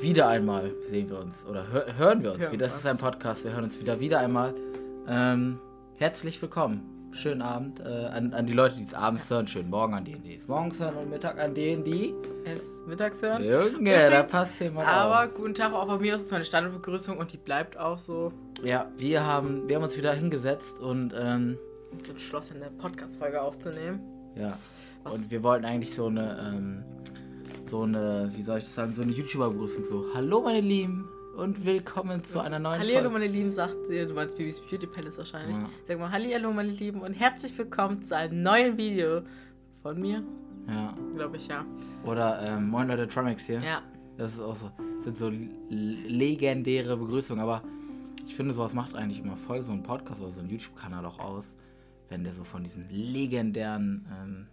wieder einmal sehen wir uns oder hör, hören wir uns. Hören wieder. Das ist ein. Podcast. Wir hören uns wieder wieder einmal. Ähm, herzlich willkommen. Schönen Abend äh, an, an die Leute, die es abends hören. Schönen Morgen an denen, die es morgens hören und Mittag an denen, die. Es mittags hören. Junge, da passt jemand Aber auf. guten Tag auch von mir, das ist meine Standardbegrüßung und die bleibt auch so. Ja, wir haben, wir haben uns wieder hingesetzt und ähm, Uns entschlossen, eine Podcast-Folge aufzunehmen. ja. Was? Und wir wollten eigentlich so eine, ähm, so eine, wie soll ich das sagen, so eine YouTuber-Begrüßung. So, hallo meine Lieben und willkommen zu einer neuen Hallihallo, Folge. meine Lieben, sagt sie. Du meinst Bibis Beauty Palace wahrscheinlich. Ja. Sag mal Hallihallo, meine Lieben und herzlich willkommen zu einem neuen Video von mir. Ja. Glaube ich, ja. Oder ähm, Moin Leute, Trimax hier. Ja. Das ist auch so, sind so legendäre Begrüßungen, aber ich finde, sowas macht eigentlich immer voll so ein Podcast oder so ein YouTube-Kanal auch aus, wenn der so von diesen legendären ähm,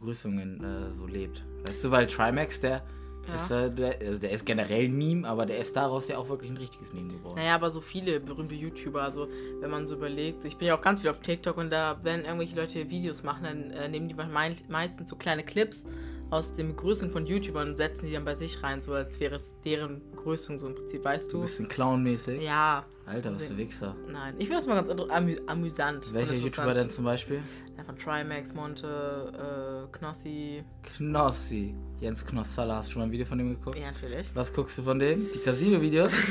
Begrüßungen äh, so lebt. Weißt du, weil Trimax, der, Ja. ist, äh, der, also der ist generell ein Meme, aber der ist daraus ja auch wirklich ein richtiges Meme geworden. Naja, aber so viele berühmte YouTuber, also wenn man so überlegt, ich bin ja auch ganz viel auf TikTok und da, wenn irgendwelche Leute Videos machen, dann äh, nehmen die mei- meistens so kleine Clips aus den Begrüßungen von YouTubern und setzen die dann bei sich rein, so als wäre es deren Begrüßung so im Prinzip, weißt Du ein Clown-mäßig. Ja, Alter, was für Wichser. nein. Ich finde das mal ganz amü amüsant. Welcher YouTuber denn zum Beispiel? Ja, von Trimax, Monte, äh, Knossi. Knossi. Jens Knossalla, hast du schon mal ein Video von dem geguckt? Ja, natürlich. Was guckst du von dem? Die Casino-Videos?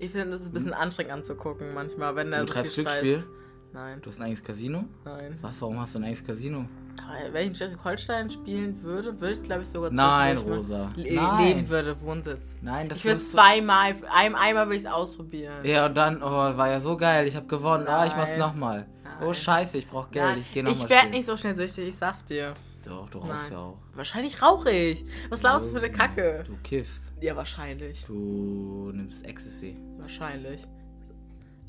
Ich finde, das ist ein bisschen anstrengend anzugucken manchmal, wenn er Du so treibst viel Glücksspiel? scheißt. Nein, Du hast ein eigenes Casino? nein. Was, warum hast du ein eigenes Casino? Aber wenn ich in Schleswig-Holstein spielen würde, würde ich glaube ich sogar Nein, Rosa. le Nein. leben würde, Wohnsitz. Nein, das Ich würde zweimal, ein, einmal würde ich es ausprobieren. Ja, und dann, oh, war ja so geil, ich habe gewonnen. Ah, ich mach's Nein. nochmal. Oh, Nein. scheiße, ich brauch Geld, Nein, ich geh nochmal ich werde nicht so schnell süchtig, ich sag's dir. Doch, du rauchst Nein. ja auch. Wahrscheinlich rauche ich. Was laufst du für eine Kacke? Du kiffst. Ja, wahrscheinlich. Du nimmst Ecstasy. Wahrscheinlich.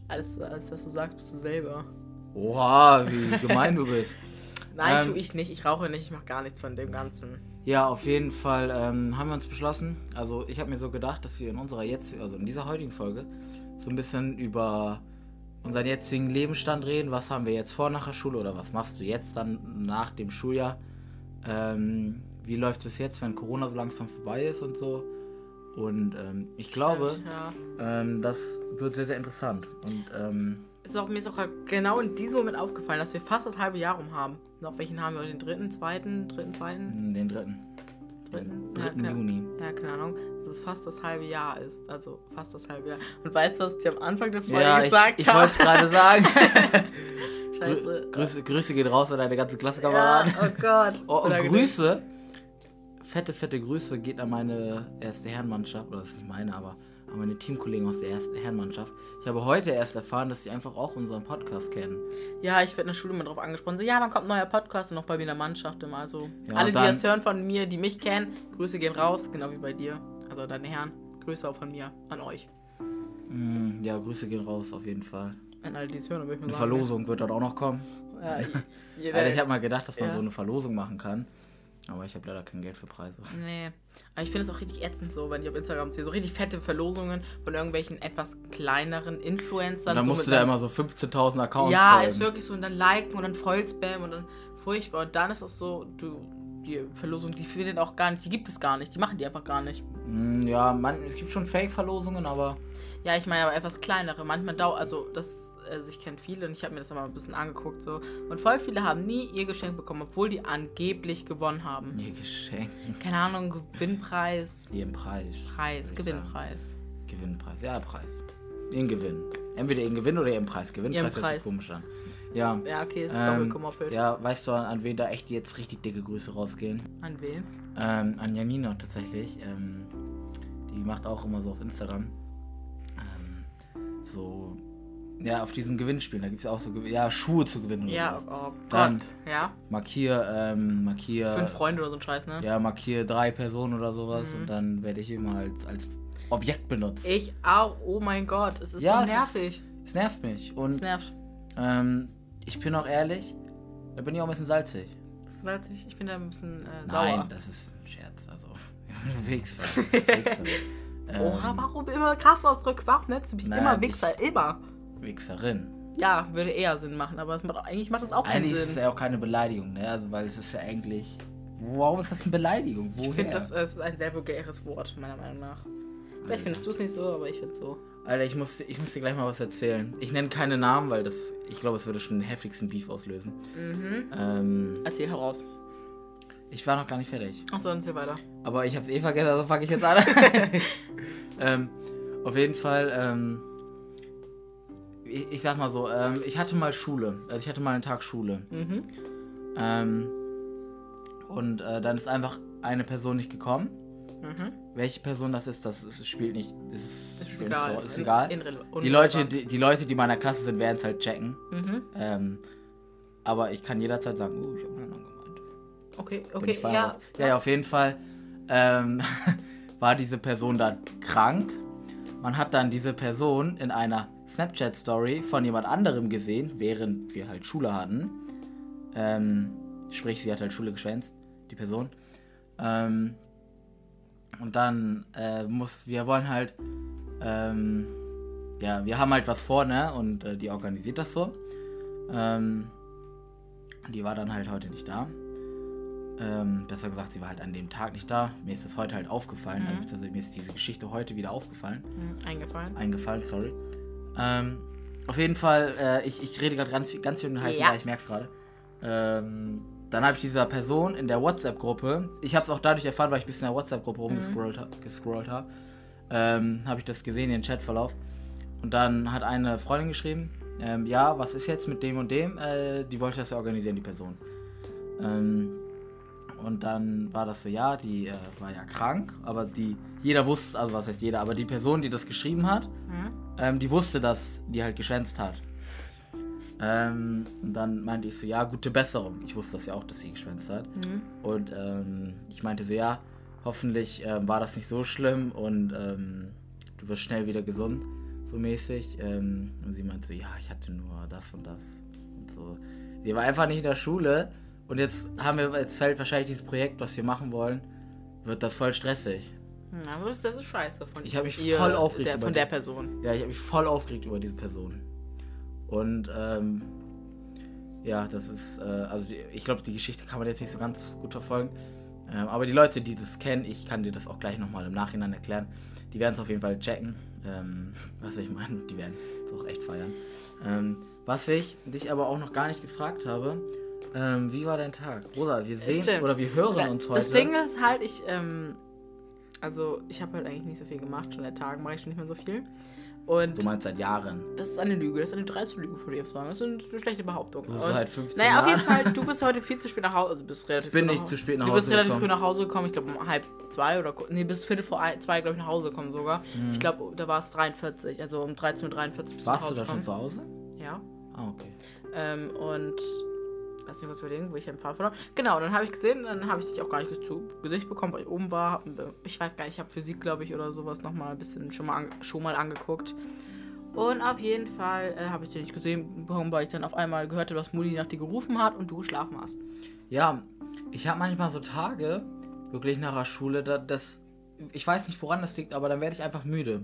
Alles, alles, was du sagst, bist du selber. Oha, wie gemein du bist. Nein, Ähm, tu ich nicht. Ich rauche nicht. Ich mache gar nichts von dem Ganzen. Ja, auf jeden Fall ähm, haben wir uns beschlossen. Also ich habe mir so gedacht, dass wir in unserer jetzt, also in dieser heutigen Folge, so ein bisschen über unseren jetzigen Lebensstand reden. Was haben wir jetzt vor nach der Schule oder was machst du jetzt dann nach dem Schuljahr? Ähm, wie läuft es jetzt, wenn Corona so langsam vorbei ist und so? Und ähm, ich glaube, Stimmt, Ja. ähm, das wird sehr, sehr interessant. Und ähm, Ist auch, mir ist auch grad genau in diesem Moment aufgefallen, dass wir fast das halbe Jahr rum haben. Noch welchen haben wir? Den dritten, zweiten, dritten, zweiten, den dritten. dritten? 3. Ja, Juni. Ja, keine Ahnung. Dass es fast das halbe Jahr ist. Also fast das halbe Jahr. Und weißt du, was ich dir am Anfang der Folge Ja, ich, gesagt ich wollte es habe? gerade sagen. Scheiße. Grüße, Grüße geht raus an deine ganzen Ja, Klassenkameraden. oh Gott. Oh, und. Grüße, fette, fette Grüße geht an meine erste Herrenmannschaft, oder das ist nicht meine, aber an meine Teamkollegen aus der ersten Herrenmannschaft. Ich habe heute erst erfahren, dass sie einfach auch unseren Podcast kennen. Ja, ich werde in der Schule immer drauf angesprochen. So, ja, wann kommt ein neuer Podcast? Und auch bei mir in der Mannschaft immer. Also, Ja, alle, und die dann- das hören von mir, die mich kennen, Grüße gehen raus. Genau wie bei dir. Also, deine Herren. Grüße auch von mir an euch. Mm, ja, Grüße gehen raus, auf jeden Fall. An alle, die es hören, dann würde ich Eine mal sagen. Verlosung wird dort auch noch kommen. Ja, jeder, Alter, ich habe mal gedacht, dass man Ja. so eine Verlosung machen kann. Aber ich habe leider kein Geld für Preise. Nee. Aber ich finde es auch richtig ätzend so, wenn ich auf Instagram sehe. So richtig fette Verlosungen von irgendwelchen etwas kleineren Influencern. Und dann so musst du da immer so 15.000 Accounts Ja, folgen. ist wirklich so. Und dann liken und dann Vollspam und dann furchtbar. Und dann ist es so, du, die Verlosung, die findet auch gar nicht, die gibt es gar nicht. Die machen die einfach gar nicht. Mm, Ja, man, es gibt schon Fake-Verlosungen, aber Ja, ich meine aber etwas kleinere. Manchmal dauert, also das, also ich kenne viele und ich habe mir das aber ein bisschen angeguckt so. Und voll viele haben nie ihr Geschenk bekommen, obwohl die angeblich gewonnen haben. ihr Geschenk. Keine Ahnung, Gewinnpreis, Ihren Preis. Preis, würd ich Gewinnpreis. Gewinnpreis, ja, Preis. In Gewinn. Entweder in Gewinn oder im Preis. Gewinnpreis Ihren Preis. komisch an. Ja. Ja, okay, ist ähm, doppelt gemoppelt. ja, weißt du, an, an wen da echt jetzt richtig dicke Grüße rausgehen? An wen? Ähm, an Janina tatsächlich. Ähm, die macht auch immer so auf Instagram. Ähm, so, ja, auf diesen Gewinnspielen. Da gibt es auch so, ja, Schuhe zu gewinnen. Ja, oh Gott. Ja, Markier, ähm, markier. fünf Freunde oder so ein Scheiß, ne? Ja, markier drei Personen oder sowas Mhm. und dann werde ich immer als, als Objekt benutzt. Ich auch. Oh mein Gott, es ist Ja, so es ist- nervig. Es nervt mich. Es Und nervt. ähm, ich bin auch ehrlich, da bin ich auch ein bisschen salzig. Salzig. Ich bin da ein bisschen äh, sauer. Nein, das ist ein Scherz. Also, Wichser. Wichser. Ähm, Oha, warum immer Kraftausdrücke? Warum nennst du mich Nein, immer Wichser? Immer. Wichserin. Ja, würde eher Sinn machen, aber es macht, eigentlich macht das auch keinen Eigentlich ist es Sinn. ja auch keine Beleidigung, ne? Also, weil es ist ja eigentlich warum ist das eine Beleidigung? Woher? Ich finde, das ist ein sehr vulgäres Wort, meiner Meinung nach. Vielleicht findest du es nicht so, aber ich finde es so. Alter, ich muss, ich muss dir gleich mal was erzählen. Ich nenne keine Namen, weil das, ich glaube, es würde schon den heftigsten Beef auslösen. Mhm. Ähm, Erzähl heraus. ich war noch gar nicht fertig. Achso, dann erzähl weiter. Aber ich habe es eh vergessen, also fange ich jetzt an. ähm, auf jeden Fall, ähm, ich, ich sag mal so, ähm, ich hatte mal Schule. Also ich hatte mal einen Tag Schule. Mhm. Ähm, und äh, dann ist einfach eine Person nicht gekommen. Mhm. Welche Person das ist, das, das spielt nicht. Ist, ist spielt egal. Nicht so, ist egal. Die Leute, die, die Leute, die meiner Klasse sind, werden es halt checken. Mhm. Ähm, aber ich kann jederzeit sagen, uh, ich habe einen anderen gemeint. Okay, okay, ja. drauf. ja, ja, auf jeden Fall ähm, war diese Person dann krank. Man hat dann diese Person in einer Snapchat-Story von jemand anderem gesehen, während wir halt Schule hatten. Ähm, sprich, sie hat halt Schule geschwänzt, die Person. Ähm, und dann äh, muss, wir wollen halt, ähm, ja, wir haben halt was vor, ne? Und äh, die organisiert das so. Ähm, die war dann halt heute nicht da. Ähm, besser gesagt, sie war halt an dem Tag nicht da. Mir ist das heute halt aufgefallen. Also, beziehungsweise mir ist diese Geschichte heute wieder aufgefallen. Mhm, Eingefallen. Eingefallen, sorry. Ähm, auf jeden Fall, äh, ich, ich rede gerade ganz, viel- ganz viel um den heißen Ja. Brei, ich merke es gerade. Ähm, dann habe ich dieser Person in der WhatsApp-Gruppe, ich habe es auch dadurch erfahren, weil ich ein bisschen in der WhatsApp-Gruppe rumgescrollt ha gescrollt habe, ähm, habe ich das gesehen, den Chatverlauf. Und dann hat eine Freundin geschrieben, ähm, ja, was ist jetzt mit dem und dem? Äh, die wollte das ja organisieren, die Person. Ähm, und dann war das so, ja, die äh, war ja krank, aber die, jeder wusste, also was heißt jeder, aber die Person, die das geschrieben hat, Mhm. Ähm, die wusste, dass die halt geschwänzt hat. Ähm, und dann meinte ich so, ja, gute Besserung. Ich wusste das ja auch, dass sie geschwänzt hat. Mhm. Und ähm, ich meinte so, ja, hoffentlich ähm, war das nicht so schlimm und ähm, du wirst schnell wieder gesund, so mäßig. Ähm, und sie meinte so, ja, ich hatte nur das und das. Und so. Sie war einfach nicht in der Schule und jetzt haben wir, jetzt fällt wahrscheinlich dieses Projekt, was wir machen wollen, wird das voll stressig. Ja, das, ist, das ist scheiße von Ich hab mich ihr- voll aufgeregt der, Von der Person. Ja, ich habe mich voll aufgeregt über diese Person. Und ähm, ja, das ist, äh, also ich glaube, die Geschichte kann man jetzt nicht so ganz gut verfolgen. Ähm, aber die Leute, die das kennen, ich kann dir das auch gleich nochmal im Nachhinein erklären, die werden es auf jeden Fall checken. Ähm, was ich meine, die werden es auch echt feiern. Ähm, was ich dich aber auch noch gar nicht gefragt habe, ähm, wie war dein Tag? Rosa, wir sehen Stimmt. oder wir hören Na, uns heute. Das Ding ist halt, ich, ähm, also ich habe halt eigentlich nicht so viel gemacht. Schon seit Tagen mache ich schon nicht mehr so viel. Und du meinst seit Jahren. das ist eine Lüge, das ist eine dreiste Lüge von dir zu sagen. Das ist eine, schlechte Behauptung. Du bist Und- seit 15 naja, auf jeden. Fall, du bist heute viel zu spät nach Hause. Also bist relativ Ich bin nicht zu spät nach Du Hause bist relativ gekommen. früh nach Hause gekommen. Ich glaube um halb zwei oder nee, bis Viertel vor ein, zwei, glaube ich, nach Hause gekommen sogar. Mhm. Ich glaube, da war es 43, also um 13.43 Uhr bist du nach Warst du Hause da schon gekommen. zu Hause? Ja. Ah, okay. Ähm, und lass mich kurz überlegen, wo ich Fahrrad war. Genau, dann habe ich gesehen, dann habe ich dich auch gar nicht zu Gesicht bekommen, weil ich oben war. Hab, ich weiß gar nicht, ich habe Physik, glaube ich, oder sowas nochmal ein bisschen schon mal, schon mal angeguckt. Und auf jeden Fall äh, habe ich dich nicht gesehen bekommen, weil ich dann auf einmal gehört habe, dass Mutti nach dir gerufen hat und du geschlafen hast. Ja, ich habe manchmal so Tage, wirklich nach der Schule, da, das, ich weiß nicht, woran das liegt, aber dann werde ich einfach müde.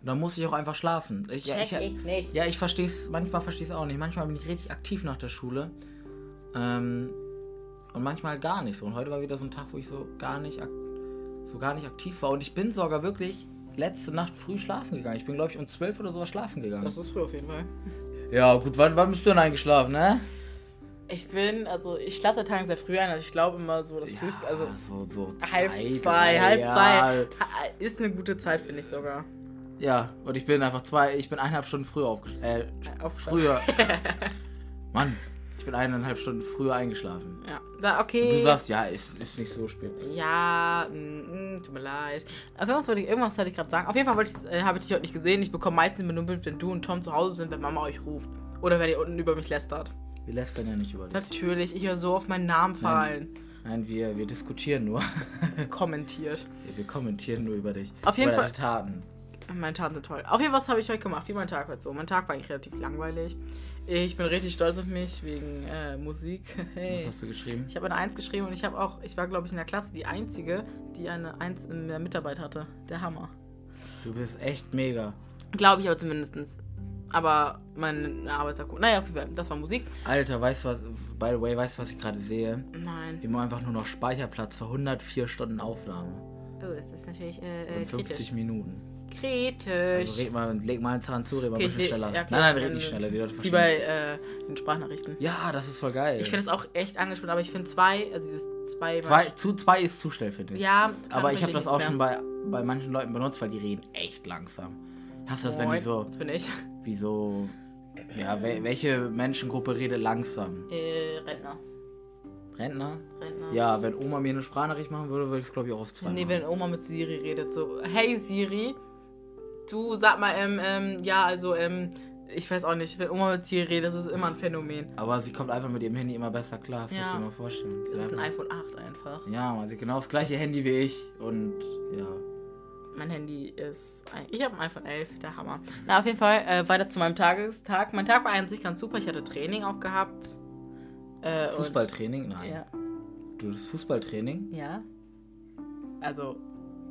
Und dann muss ich auch einfach schlafen. Ich, ja, ich, nicht. ja, ich verstehe es, manchmal verstehe ich es auch nicht. Manchmal bin ich richtig aktiv nach der Schule. Ähm, und manchmal gar nicht so. Und heute war wieder so ein Tag, wo ich so gar nicht, so gar nicht aktiv war. Und ich bin sogar wirklich letzte Nacht früh schlafen gegangen. Ich bin, glaube ich, um 12 oder sowas schlafen gegangen. Das ist früh auf jeden Fall. ja, gut, wann, wann bist du denn eingeschlafen, ne? Ich bin, also ich schlafe seit Tagen sehr früh ein, also ich glaube immer so, das früheste, also so, so halb zwei, zwei, drei, halb ja. zwei ist eine gute Zeit, finde ich sogar. Ja, und ich bin einfach zwei, ich bin eineinhalb Stunden früher aufgestanden. Äh, Auf früher. Mann, bin eineinhalb Stunden früher eingeschlafen. Ja, da, okay. du sagst, ja, ist, ist nicht so spät. Ja, mm, mm, tut mir leid. Auf irgendwas wollte ich, irgendwas wollte ich gerade sagen. Auf jeden Fall wollte ich, äh, habe ich dich heute nicht gesehen. Ich bekomme meistens mit, wenn du und Tom zu Hause sind, wenn Mama euch ruft. Oder wenn ihr unten über mich lästert. Wir lästern ja nicht über dich. Natürlich, ich höre so auf meinen Namen fallen. Nein, wir, wir diskutieren nur. Kommentiert. wir kommentieren nur über dich. Auf jeden über Fall- Taten. Meine Taten sind toll. Auf jeden Fall was habe ich heute gemacht. Wie mein Tag heute so. Mein Tag war eigentlich relativ langweilig. Ich bin richtig stolz auf mich wegen äh, Musik. Hey. Was hast du geschrieben? Ich habe eine Eins geschrieben und ich habe auch, ich war glaube ich in der Klasse die einzige, die eine Eins in der Mitarbeit hatte. Der Hammer. Du bist echt mega. Glaube ich aber zumindestens. Aber mein Arbeiter guckt. Naja, das war Musik. Alter, weißt du was, by the way, weißt du, was ich gerade sehe? Nein. Wir haben einfach nur noch Speicherplatz für 104 Stunden Aufnahme. Oh, das ist natürlich äh, Und 50 kritisch. Minuten. Kritisch. Also red mal, leg mal einen Zahn zu, red mal Okay, ein bisschen le- schneller. ja, okay, nein, nein, red nicht schneller, die Leute Wie verstehen bei es. äh, den Sprachnachrichten. Ja, das ist voll geil. Ich finde es auch echt angespannt, aber ich finde zwei, also dieses zwei, zwei, zu zwei ist zu schnell, finde ich. Ja, Aber ich habe das auch schon bei. bei, bei manchen Leuten benutzt, weil die reden echt langsam. Hast du das, wenn die so, Das bin ich. wie so, ja, wel- welche Menschengruppe redet langsam? Äh, Rentner. Rentner? Rentner. Ja, wenn Oma mir eine Sprachnachricht machen würde, würde ich es glaube ich auch auf zwei Nee, machen. wenn Oma mit Siri redet, so, hey Siri, du sag mal, ähm, ähm, ja, also, ähm, ich weiß auch nicht, wenn Oma mit Siri redet, das ist immer ein Phänomen. Aber sie kommt einfach mit ihrem Handy immer besser klar, das Ja. musst du dir mal vorstellen. Sie Das ist ein iPhone 8 einfach. Ja, man, sie hat genau das gleiche Handy wie ich und ja. Mein Handy ist. Ein, ich habe ein iPhone 11, der Hammer. Na, auf jeden Fall äh, weiter zu meinem Tagestag. Mein Tag war an sich ganz super. Ich hatte Training auch gehabt. Äh, und- Fußballtraining? Nein. Ja. Du, das Fußballtraining? Ja. Also,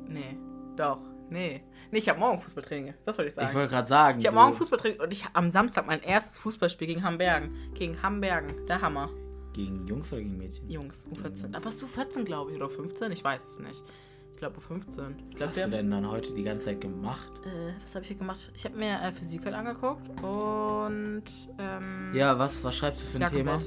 nee. Doch. Nee. Nee, ich habe morgen Fußballtraining. Das wollte ich sagen. Ich wollte gerade sagen. Ich habe morgen Fußballtraining und ich hab am Samstag mein erstes Fußballspiel gegen Hamburgen. Gegen Hamburgen. Der Hammer. Gegen Jungs oder gegen Mädchen? Jungs, U14. Aber bist du 14, glaube ich, oder 15? Ich weiß es nicht. Ich glaube U15. Ich Was glaube, hast du denn dann heute die ganze Zeit gemacht? Äh, was habe ich hier gemacht? Ich habe mir äh, Physik halt angeguckt und ähm, Ja, was, was schreibst du für ein Thema?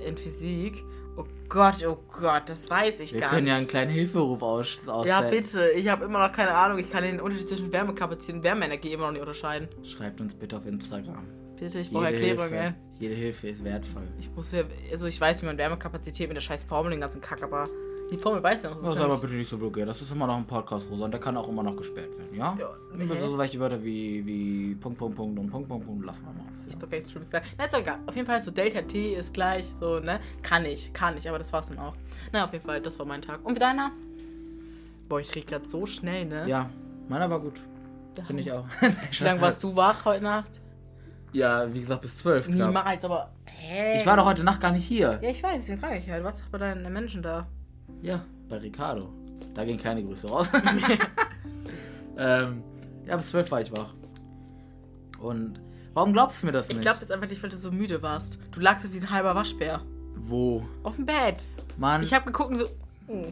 In Physik. Oh Gott, oh Gott, das weiß ich Wir gar können nicht. ja einen kleinen Hilferuf aus ausstellen. ja, bitte. Ich habe immer noch keine Ahnung. Ich kann den Unterschied zwischen Wärmekapazität und Wärmeenergie immer noch nicht unterscheiden. Schreibt uns bitte auf Instagram. Bitte, ich brauche Erklärung, Hilfe, ey. Jede Hilfe ist wertvoll. Ich muss also ich weiß, wie man Wärmekapazität mit der scheiß Formel den ganzen Kack, aber die Formel weiß noch. Das ist ja aber bitte nicht so vulgär. Das ist immer noch ein Podcast, Rosa, und der kann auch immer noch gesperrt werden, ja? Ja, okay. So welche Wörter wie, wie Punkt, Punkt, Punkt und Punkt, Punkt, Punkt lassen wir mal. Ich hab doch nichts Schlimmes. Na, ist doch egal. Auf jeden Fall so Delta T ist gleich so, ne? Kann ich, kann ich, aber das war's dann auch. Na, auf jeden Fall, das war mein Tag. Und wie deiner? Boah, ich rede gerade so schnell, ne? Ja, meiner war gut. Finde ich auch. Wie lange warst du wach heute Nacht? Ja, wie gesagt, bis zwölf. Niemals, aber. Hä? Ich war doch heute Nacht gar nicht hier. Ja, ich weiß, deswegen frage ich ja. Du warst doch bei deinen Menschen da. Ja, bei Ricardo. Da gehen keine Grüße raus. ähm, ja, bis zwölf war ich wach. Und warum glaubst du mir das Ich nicht? glaube, das einfach nicht, weil du so müde warst. Du lagst wie ein halber Waschbär. Wo? Auf dem Bett. Mann. Ich habe geguckt und so. oh,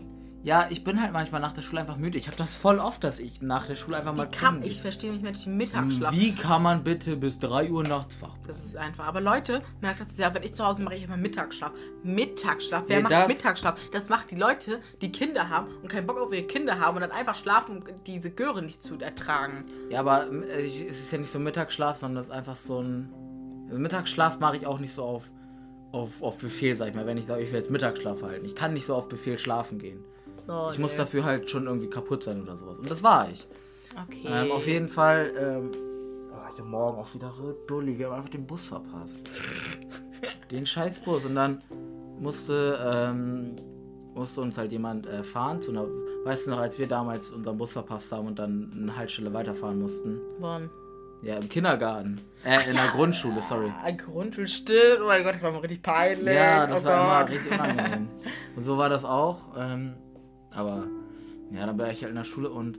ja, ich bin halt manchmal nach der Schule einfach müde. Ich habe das voll oft, dass ich nach der Schule einfach mal Wie kann, ich verstehe nicht mehr den Mittagsschlaf. Wie kann man bitte bis 3 Uhr nachts wach bleiben? Das ist einfach. Aber Leute, merkt das ja, wenn ich zu Hause mache, ich immer Mittagsschlaf. Mittagsschlaf. Wer Nee, macht das- Mittagsschlaf? Das macht die Leute, die Kinder haben und keinen Bock auf ihre Kinder haben und dann einfach schlafen, um diese Göre nicht zu ertragen. Ja, aber äh, es ist ja nicht so Mittagsschlaf, sondern es ist einfach so ein. Also Mittagsschlaf mache ich auch nicht so auf, auf, auf Befehl, sag ich mal, wenn ich sage, ich will jetzt Mittagsschlaf halten. Ich kann nicht so auf Befehl schlafen gehen. Oh, Ich muss nee. dafür halt schon irgendwie kaputt sein oder sowas. Und das war ich. Okay. Ähm, auf jeden Fall, ähm, oh, ich hab morgen auch wieder so dulli, wir haben einfach den Bus verpasst. den Scheißbus. Und dann musste, ähm, musste uns halt jemand äh, fahren zu einer, weißt du noch, als wir damals unseren Bus verpasst haben und dann eine Haltestelle weiterfahren mussten? Wann? Ja, im Kindergarten. Äh, in der Grundschule, sorry. Ein Grundschul stimmt. Oh mein Gott, das war mir richtig peinlich. Ja, das oh war immer Gott. richtig unangenehm. Und so war das auch. Ähm, aber ja, dann war ich halt in der Schule und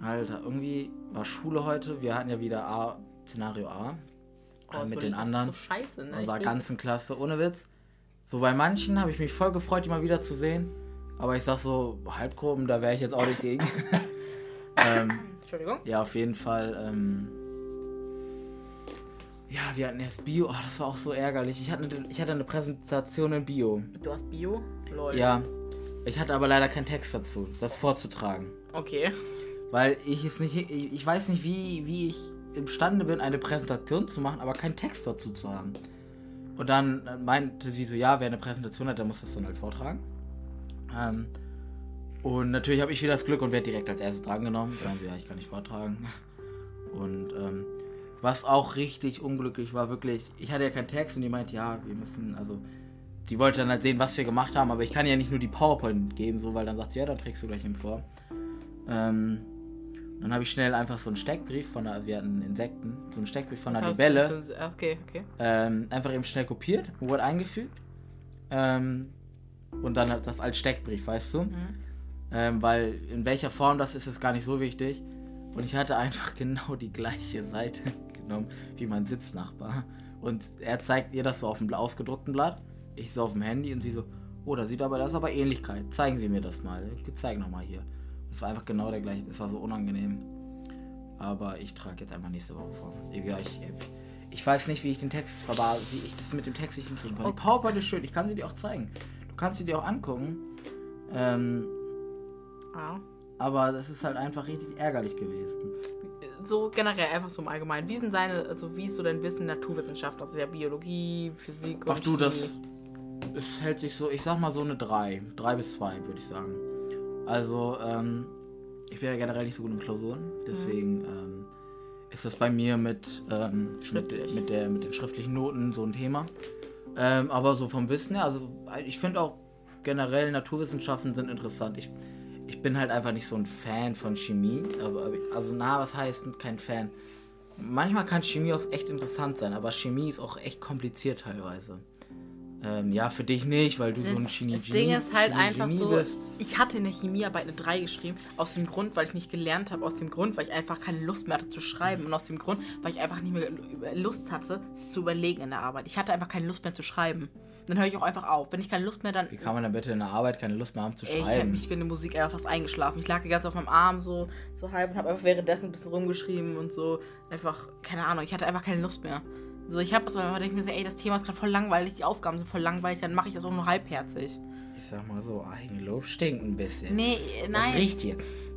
Alter, irgendwie war Schule heute. Wir hatten ja wieder A, Szenario A. Oh, das mit den das anderen. So scheiße, ne? Unserer ganzen Klasse, ohne Witz. So bei manchen habe ich mich voll gefreut, die mal wieder zu sehen. Aber ich sag so, Halbgruppen, da wäre ich jetzt auch nicht gegen. ähm, Entschuldigung. ja, auf jeden Fall. Ähm, ja, wir hatten erst Bio. Oh, das war auch so ärgerlich. Ich hatte, eine, ich hatte eine Präsentation in Bio. Du hast Bio? Lol. Ja. Ich hatte aber leider keinen Text dazu, das vorzutragen. Okay. Weil ich es nicht. Ich, ich weiß nicht, wie, wie ich imstande bin, eine Präsentation zu machen, aber keinen Text dazu zu haben. Und dann meinte sie so, ja, wer eine Präsentation hat, der muss das dann halt vortragen. Ähm, und natürlich habe ich wieder das Glück und werde direkt als erstes drangenommen. Dann so, ja, ich kann nicht vortragen. Und ähm, was auch richtig unglücklich war, wirklich, ich hatte ja keinen Text und die meinte, ja, wir müssen, also, die wollte dann halt sehen, was wir gemacht haben, aber ich kann ja nicht nur die PowerPoint geben, so, weil dann sagt sie, ja, dann trägst du gleich eben vor. Ähm, dann habe ich schnell einfach so einen Steckbrief von der, wir hatten Insekten, so einen Steckbrief von der Libelle, für- Okay, okay. ähm, einfach eben schnell kopiert, Word eingefügt. Ähm, und dann das als Steckbrief, weißt du? Ähm, weil in welcher Form das ist, ist gar nicht so wichtig. Und ich hatte einfach genau die gleiche Seite genommen wie mein Sitznachbar. Und er zeigt ihr das so auf dem ausgedruckten Blatt. Ich so auf dem Handy und sie so, oh, da sieht aber, das ist aber Ähnlichkeit. Zeigen Sie mir das mal. Zeig nochmal hier. Das war einfach genau der gleiche. Das war so unangenehm. Aber ich trage jetzt einfach nächste Woche vor. Ja, ich, ich weiß nicht, wie ich den Text verbar, wie ich das mit dem Text nicht hinkriegen kann. Die PowerPoint ist schön. Ich kann sie dir auch zeigen. Du kannst sie dir auch angucken. Ähm, Ah. aber das ist halt einfach richtig ärgerlich gewesen. So generell einfach so im Allgemeinen. Wie sind deine, also wie ist so dein Wissen Naturwissenschaft? Das ist ja Biologie, Physik Ach du, das es hält sich so, ich sag mal so eine 3. 3 bis 2, würde ich sagen. Also, ähm, ich bin ja generell nicht so gut in Klausuren, deswegen ähm, ist das bei mir mit, ähm, mit, mit, der, mit den schriftlichen Noten so ein Thema. Ähm, aber so vom Wissen her, also ich finde auch generell Naturwissenschaften sind interessant. Ich, ich bin halt einfach nicht so ein Fan von Chemie. Aber, also, na, was heißt kein Fan? Manchmal kann Chemie auch echt interessant sein, aber Chemie ist auch echt kompliziert teilweise. Ähm, ja, für dich nicht, weil du so ein Chemie Das Ding ist halt Chemie- einfach Genie so, bist. ich hatte in der Chemiearbeit eine 3 geschrieben, aus dem Grund, weil ich nicht gelernt habe, aus dem Grund, weil ich einfach keine Lust mehr hatte zu schreiben und aus dem Grund, weil ich einfach nicht mehr Lust hatte zu überlegen in der Arbeit. Ich hatte einfach keine Lust mehr zu schreiben. Dann höre ich auch einfach auf. Wenn ich keine Lust mehr, dann Wie kann man dann bitte in der Arbeit keine Lust mehr haben zu Ey, ich, hab, schreiben? ich bin in der Musik einfach fast eingeschlafen. Ich lag die ganze Zeit auf meinem Arm so, so halb und habe einfach währenddessen ein bisschen rumgeschrieben und so. Einfach, keine Ahnung, ich hatte einfach keine Lust mehr. So, ich habe das aber denke ich mir so, ey, das Thema ist gerade voll langweilig, die Aufgaben sind voll langweilig, dann mache ich das auch nur halbherzig. Ich sag mal so, Eigenlob stinkt ein bisschen. Nee, nein. Das riecht hier.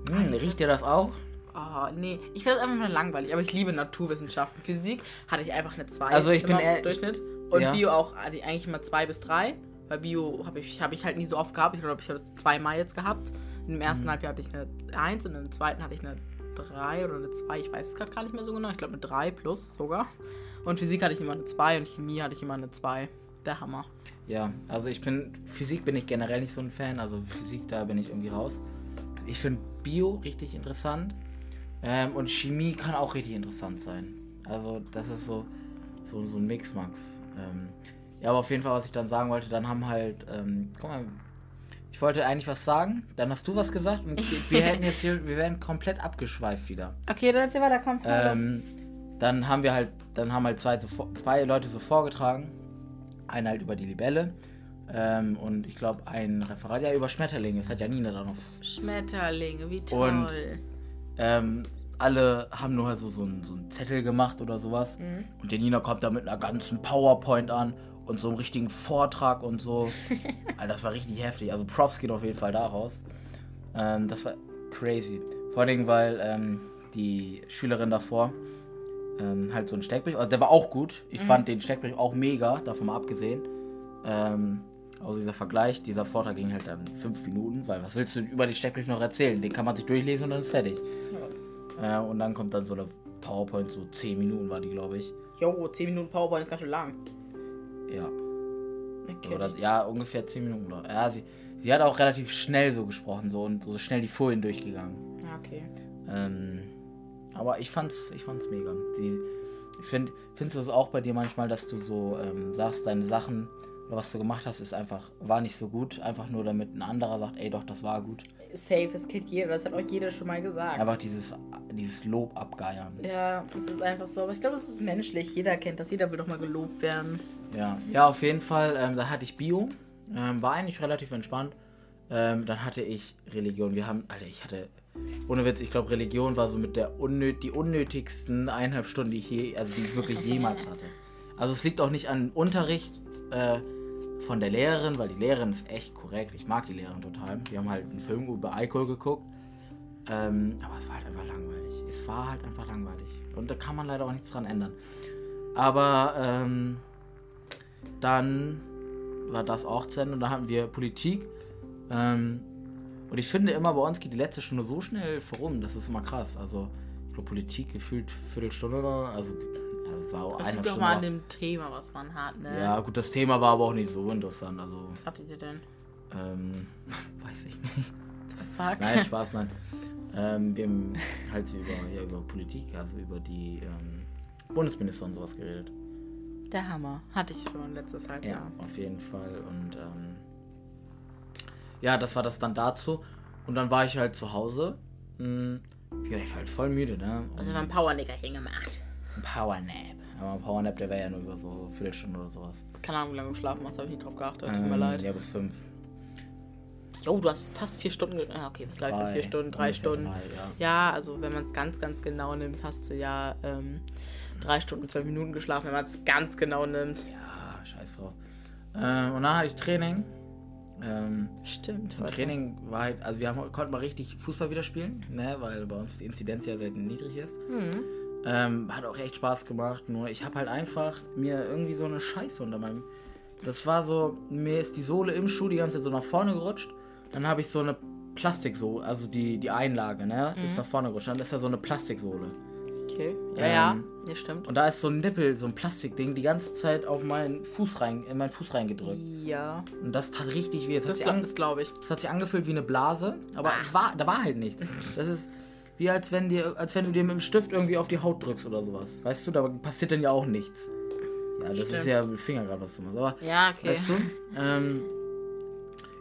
Hm, riecht dir das auch? Oh, nee, ich finde das einfach nur langweilig, aber ich liebe Naturwissenschaften. Physik hatte ich einfach eine 2. Also ich bin eher- Durchschnitt. Und Ja. Bio auch eigentlich immer 2 bis 3. Weil Bio habe ich, hab ich halt nie so oft gehabt. Ich glaube, ich habe es zweimal jetzt gehabt. Im ersten Mhm. Halbjahr hatte ich eine 1 und im zweiten hatte ich eine 3 oder eine 2. Ich weiß es gerade gar nicht mehr so genau. Ich glaube eine 3 plus sogar. Und Physik hatte ich immer eine 2 und Chemie hatte ich immer eine 2. Der Hammer. Ja, also ich bin, Physik bin ich generell nicht so ein Fan, also Physik, da bin ich irgendwie raus. Ich finde Bio richtig interessant ähm, und Chemie kann auch richtig interessant sein. Also das ist so, so, so ein Mixmax. Ähm, ja, aber auf jeden Fall, was ich dann sagen wollte, dann haben halt, ähm, guck mal, ich wollte eigentlich was sagen, dann hast du was gesagt und wir hätten jetzt hier, wir werden komplett abgeschweift wieder. Okay, dann erzähl weiter, komm. Ähm, dann haben wir halt, dann haben halt zwei, zwei Leute so vorgetragen. Einer halt über die Libelle. Ähm, und ich glaube ein Referat ja über Schmetterlinge. Das hat Janina da noch. Schmetterlinge, wie toll. Und- Ähm, alle haben nur halt so, so, einen, so einen Zettel gemacht oder sowas. Und Janina kommt da mit einer ganzen PowerPoint an und so einem richtigen Vortrag und so. Alter, das war richtig heftig. Also Props geht auf jeden Fall daraus. Ähm, das war crazy. Vor allem, weil ähm, die Schülerin davor ähm, halt so einen Steckbrief, also der war auch gut. Ich fand den Steckbrief auch mega, davon mal abgesehen. Ähm, also dieser Vergleich, dieser Vortrag ging halt dann fünf Minuten, weil was willst du über den Steckbrief noch erzählen? Den kann man sich durchlesen und dann ist fertig. Äh, und dann kommt dann so eine PowerPoint, so 10 Minuten war die, glaube ich. Jo, 10 Minuten PowerPoint ist ganz schön lang. Ja. Okay. Oder ja, ungefähr 10 Minuten. Oder, ja, sie, sie hat auch relativ schnell so gesprochen so und so schnell die Folien durchgegangen. Ja, okay. Ähm, aber ich fand's, ich fand's mega. Die, ich find, findest du es auch bei dir manchmal, dass du so ähm, sagst, deine Sachen oder was du gemacht hast, ist einfach, war nicht so gut, einfach nur damit ein anderer sagt, ey doch, das war gut. Safe, das kennt jeder, das hat euch jeder schon mal gesagt. Einfach dieses, dieses Lob abgeiern. ja, das ist einfach so. Aber ich glaube, das ist menschlich. Jeder kennt das. Jeder will doch mal gelobt werden. Ja, ja, auf jeden Fall. Ähm, da hatte ich Bio, ähm, war eigentlich relativ entspannt. Ähm, dann hatte ich Religion. Wir haben, Alter, ich hatte, ohne Witz, ich glaube, Religion war so mit der unnöt die unnötigsten eineinhalb Stunden, die ich je, also die ich wirklich jemals hatte. Also es liegt auch nicht an Unterricht äh, von der Lehrerin, weil die Lehrerin ist echt korrekt. Ich mag die Lehrerin total. Wir haben halt einen Film über Alkohol geguckt. Ähm, aber es war halt einfach langweilig. Es war halt einfach langweilig. Und da kann man leider auch nichts dran ändern. Aber ähm, dann war das auch zu Ende und dann hatten wir Politik. Ähm, und ich finde immer, bei uns geht die letzte Stunde so schnell vorum, das ist immer krass. Also, ich glaube, Politik gefühlt Viertelstunde oder, also, war auch Das eine liegt doch Stunde. mal an dem Thema, was man hat, ne? ja, gut, das Thema war aber auch nicht so interessant, also, Was hattet ihr denn? ähm, weiß ich nicht. Fuck. Nein, Spaß, nein. Ähm, wir haben halt über, ja, über Politik, also über die ähm, Bundesminister und sowas geredet. Der Hammer. Hatte ich schon letztes Halbjahr. Ja, auf jeden Fall. Und ähm, ja, das war das dann dazu. Und dann war ich halt zu Hause. Hm, ja, ich war halt voll müde, ne? Also Und, wir haben Powernickerchen gemacht. Ein Powernap. Aber ein Powernap, der wäre ja nur über so eine Viertelstunde oder sowas. Keine Ahnung, wie lange du schlafen hast, habe ich nicht drauf geachtet. Tut mir leid. Ja, bis fünf. Jo, du hast fast vier Stunden. Ah, okay, was läuft Vier Stunden, drei Stunden. drei, ja. Ja, also wenn man es ganz, ganz genau nimmt, hast du ja ähm, drei Stunden, zwölf Minuten geschlafen, wenn man es ganz genau nimmt. Ja, scheiß drauf. Ähm, und dann hatte ich Training. Ähm, Stimmt. Im Training war halt, also wir haben, konnten mal richtig Fußball wieder spielen, ne, weil bei uns die Inzidenz ja sehr niedrig ist. Mhm. Ähm, hat auch echt Spaß gemacht, nur ich habe halt einfach mir irgendwie so eine Scheiße unter meinem. Das war so, mir ist die Sohle im Schuh die ganze Zeit so nach vorne gerutscht. Dann habe ich so eine Plastiksohle, also die, die Einlage, ne, Mhm. ist nach vorne gerutscht. Dann ist da so eine Plastiksohle. Okay. Ja, ja. Ähm, Ja, stimmt. Und da ist so ein Nippel, so ein Plastikding, die ganze Zeit auf meinen Fuß rein, in meinen Fuß reingedrückt. Ja. Und das tat richtig weh. Das, hat Das, glaub- glaube ich. das hat sich angefühlt wie eine Blase, aber es war, da war halt nichts. Das ist wie als wenn dir, als wenn du dir mit dem Stift irgendwie auf die Haut drückst oder sowas. Weißt du, da passiert dann ja auch nichts. Ja, das ist Stimmt. ja mit dem Finger gerade was du machst. Aber Ja, okay. weißt du, ähm,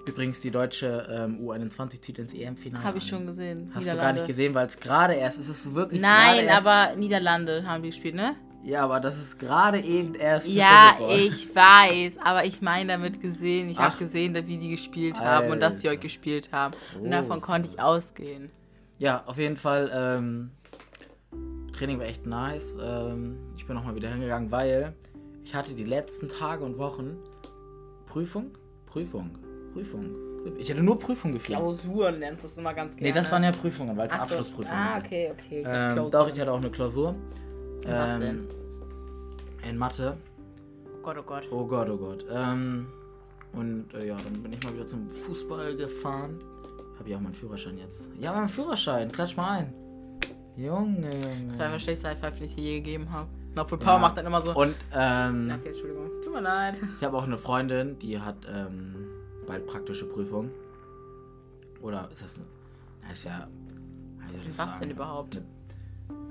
übrigens die deutsche ähm, U21 zieht ins EM-Finale. Habe ich schon gesehen. Hast du gar nicht gesehen, weil es gerade erst, es ist wirklich Nein, aber Niederlande haben die gespielt, ne? Ja, aber das ist gerade eben erst. Ja, ich weiß, aber ich meine damit gesehen, ich habe gesehen, dass wie die gespielt haben und dass die Alter. heute gespielt haben. Und Oh. davon konnte ich ausgehen. Ja, auf jeden Fall. Ähm, Training war echt nice. Ähm, ich bin nochmal wieder hingegangen, weil ich hatte die letzten Tage und Wochen Prüfung, Prüfung, Prüfung. Ich hatte nur Prüfung geführt. Klausuren nennst du es immer ganz gerne. Nee, das waren ja Prüfungen, weil es so. Abschlussprüfungen Ah, okay, okay. Ich Ähm, doch, ich hatte auch eine Klausur. Was Ähm, denn? In Mathe. Oh Gott, oh Gott. Oh Gott, oh Gott. Ähm, und äh, ja, dann bin ich mal wieder zum Fußball gefahren. Habe ich auch meinen Führerschein jetzt. Ja, mein Führerschein. Klatsch mal ein. Junge, Das war Junge. der schlechteste High Five, den ich je gegeben habe. Obwohl Power Ja. macht dann immer so. Und ähm, Okay, Entschuldigung. Tut mir leid. ich habe auch eine Freundin, die hat ähm, bald praktische Prüfung. Oder ist das eine. Das ist ja. Was sagen? denn überhaupt?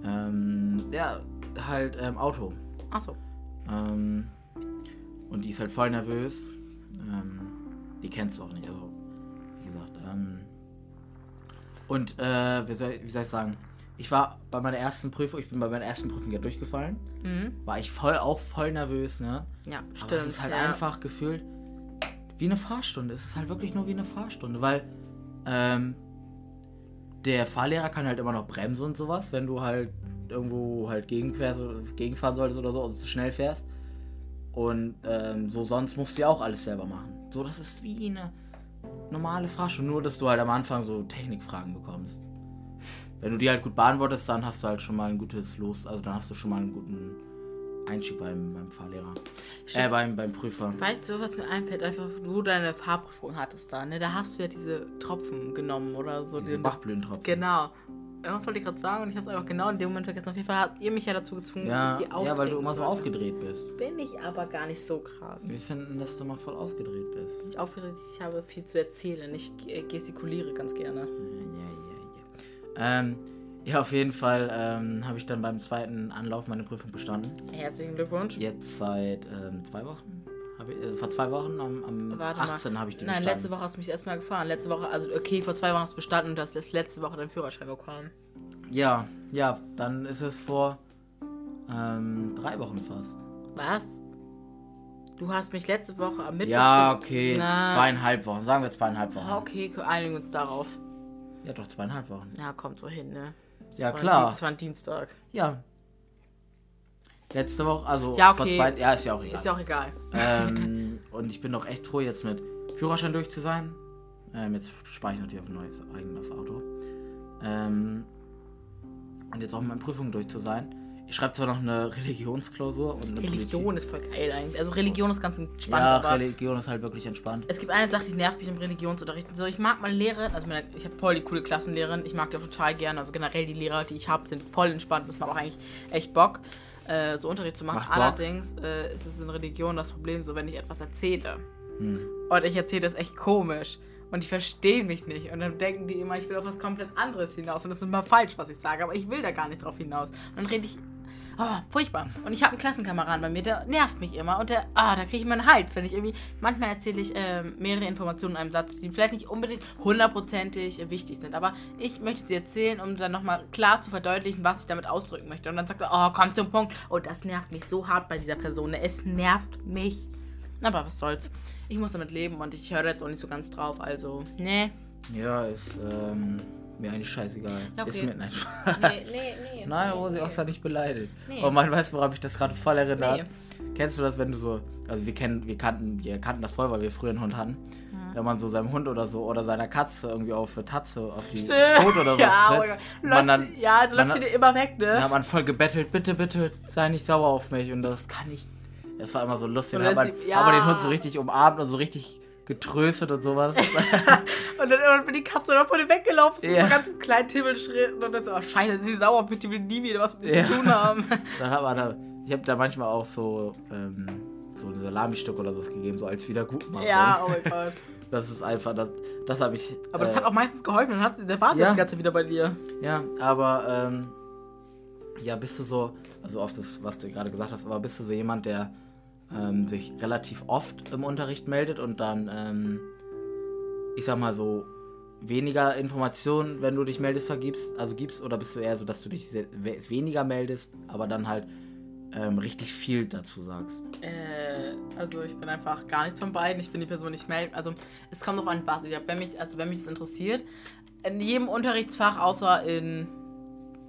Ähm, ja, halt ähm, Auto. Achso. Ähm, und die ist halt voll nervös. Ähm, die kennst du auch nicht, also wie gesagt. Ähm, und äh, wie, soll, wie soll ich sagen? Ich war bei meiner ersten Prüfung, ich bin bei meiner ersten Prüfung ja durchgefallen. Mhm. War ich voll auch voll nervös, ne? Ja, Aber stimmt. es ist halt ja. einfach gefühlt wie eine Fahrstunde. Es ist halt wirklich nur wie eine Fahrstunde, weil ähm, der Fahrlehrer kann halt immer noch bremsen und sowas, wenn du halt irgendwo halt gegenfahren solltest oder so, also zu schnell fährst. Und ähm, so sonst musst du ja auch alles selber machen. So, das ist wie eine normale Fahrstunde, nur dass du halt am Anfang so Technikfragen bekommst. Wenn du die halt gut beantwortest, dann hast du halt schon mal ein gutes Los, also dann hast du schon mal einen guten Einstieg beim, beim Fahrlehrer. Äh, beim, beim Prüfer. Weißt du, was mir einfällt? Einfach, du deine Fahrprüfung hattest da, ne? Da hast du ja diese Tropfen genommen oder so. Diese Bachblütentropfen. Genau. Irgendwas wollte ich gerade sagen und ich habe es einfach genau in dem Moment vergessen. Auf jeden Fall habt ihr mich ja dazu gezwungen, Ja, dass ich die ja, weil du immer so aufgedreht bist. Bin ich aber gar nicht so krass. Wir finden, dass du mal voll aufgedreht bist. Ich aufgeregt, ich habe viel zu erzählen. Ich äh, gestikuliere ganz gerne. Ja, ja, ja. Ähm, ja, auf jeden Fall ähm, habe ich dann beim zweiten Anlauf meine Prüfung bestanden. Herzlichen Glückwunsch. Jetzt seit ähm, zwei Wochen. Ich, also vor zwei Wochen, am, am Warte 18. habe ich die Nein, bestanden. letzte Woche hast du mich erstmal gefahren. Letzte Woche, also okay, vor zwei Wochen hast du bestanden und hast letzte Woche deinen Führerschein bekommen. Ja, ja, dann ist es vor ähm, drei Wochen fast. Was? Du hast mich letzte Woche am Mittwoch. Ja, okay, Na. zweieinhalb Wochen. Sagen wir zweieinhalb Wochen. Okay, einigen wir uns darauf. Ja, doch, zweieinhalb Wochen. Ja, kommt so hin, ne? Das Ja, war klar. Das war ein Dienstag. Ja. Letzte Woche, also Ja, vor okay. zwei, ja, ist ja auch egal. Ist ja auch egal. ähm, und ich bin doch echt froh, jetzt mit Führerschein durch zu sein. Ähm, jetzt spare ich natürlich auf ein neues eigenes Auto. Ähm, und jetzt auch mit meinen Prüfungen durch zu sein. Ich schreibe zwar noch eine Religionsklausur und eine Religion ist voll geil eigentlich. Also Religion ist ganz Politik. entspannt, Ja, aber Religion ist halt wirklich entspannt. es gibt eine Sache, die nervt mich im Religionsunterricht. So, ich mag mal Lehrer, also meine, ich habe voll die coole Klassenlehrerin, ich mag die auch total gerne. Also generell die Lehrer, die ich habe, sind voll entspannt. Das macht auch eigentlich echt Bock, äh, so Unterricht zu machen. Macht. Allerdings äh, ist es in Religion das Problem, so wenn ich etwas erzähle Hm. und ich erzähle das echt komisch und die verstehen mich nicht und dann denken die immer, ich will auf was komplett anderes hinaus und das ist immer falsch, was ich sage, aber ich will da gar nicht drauf hinaus. Und dann rede ich Oh, furchtbar. Und ich habe einen Klassenkameraden bei mir, der nervt mich immer und der, ah, da kriege ich immer einen Hals, wenn ich irgendwie, manchmal erzähle ich ähm, mehrere Informationen in einem Satz, die vielleicht nicht unbedingt hundertprozentig wichtig sind, aber ich möchte sie erzählen, um dann nochmal klar zu verdeutlichen, was ich damit ausdrücken möchte. Und dann sagt er, oh, komm zum Punkt. Oh, das nervt mich so hart bei dieser Person. Ne? Es nervt mich. Aber was soll's. Ich muss damit leben und ich höre jetzt auch nicht so ganz drauf, also, ne. Ja, ist ähm, mir eigentlich scheißegal. Ja, okay. Ist mir, nein, Nee, nee, nee. Nein, nee, Rosi, nee. auch sei nicht beleidigt. Nee. Oh Mann, weißt du, worauf ich das gerade voll erinnert? Nee. Kennst du das, wenn du so, also wir kennen, wir kannten, wir kannten das voll, weil wir früher einen Hund hatten. Mhm. Wenn man so seinem Hund oder so oder seiner Katze irgendwie auf Tatze, auf die. Pfote oder was ja, man Läuft, dann, ja, da man läuft sie dann- dir immer weg, dann hat ne? man voll gebettelt, bitte, bitte, sei nicht sauer auf mich. Und das kann ich. Das war immer so lustig. Dann hat dann man, sie- hat man den ja. Hund so richtig umarmt und so richtig getröstet und sowas. Und dann irgendwann bin die Katze immer von dir weggelaufen, so, Ja. ganz im kleinen Tibbelschritt. Und dann so, oh scheiße, sie ist sauer auf mich, die will nie wieder was mit mir Ja. zu tun haben. dann hat man da, ich habe da manchmal auch so, ähm, so ein Salami-Stück oder so gegeben, so als Wiedergutmachung. ja, oh mein Gott. Das ist einfach, das, das habe ich. Aber das äh, hat auch meistens geholfen, dann hat der war sie Ja. die ganze wieder bei dir. Ja, aber ähm, ja, bist du so, also auf das, was du gerade gesagt hast, aber bist du so jemand, der ähm, sich relativ oft im Unterricht meldet und dann, ähm, ich sag mal so, weniger Informationen, wenn du dich meldest, vergibst, also gibst, oder bist du eher so, dass du dich sehr, we- weniger meldest, aber dann halt ähm, richtig viel dazu sagst? Äh, also ich bin einfach gar nichts von beiden. Ich bin die Person, die ich melde. Also es kommt noch an was. Ich hab, wenn mich, also wenn mich das interessiert, in jedem Unterrichtsfach außer in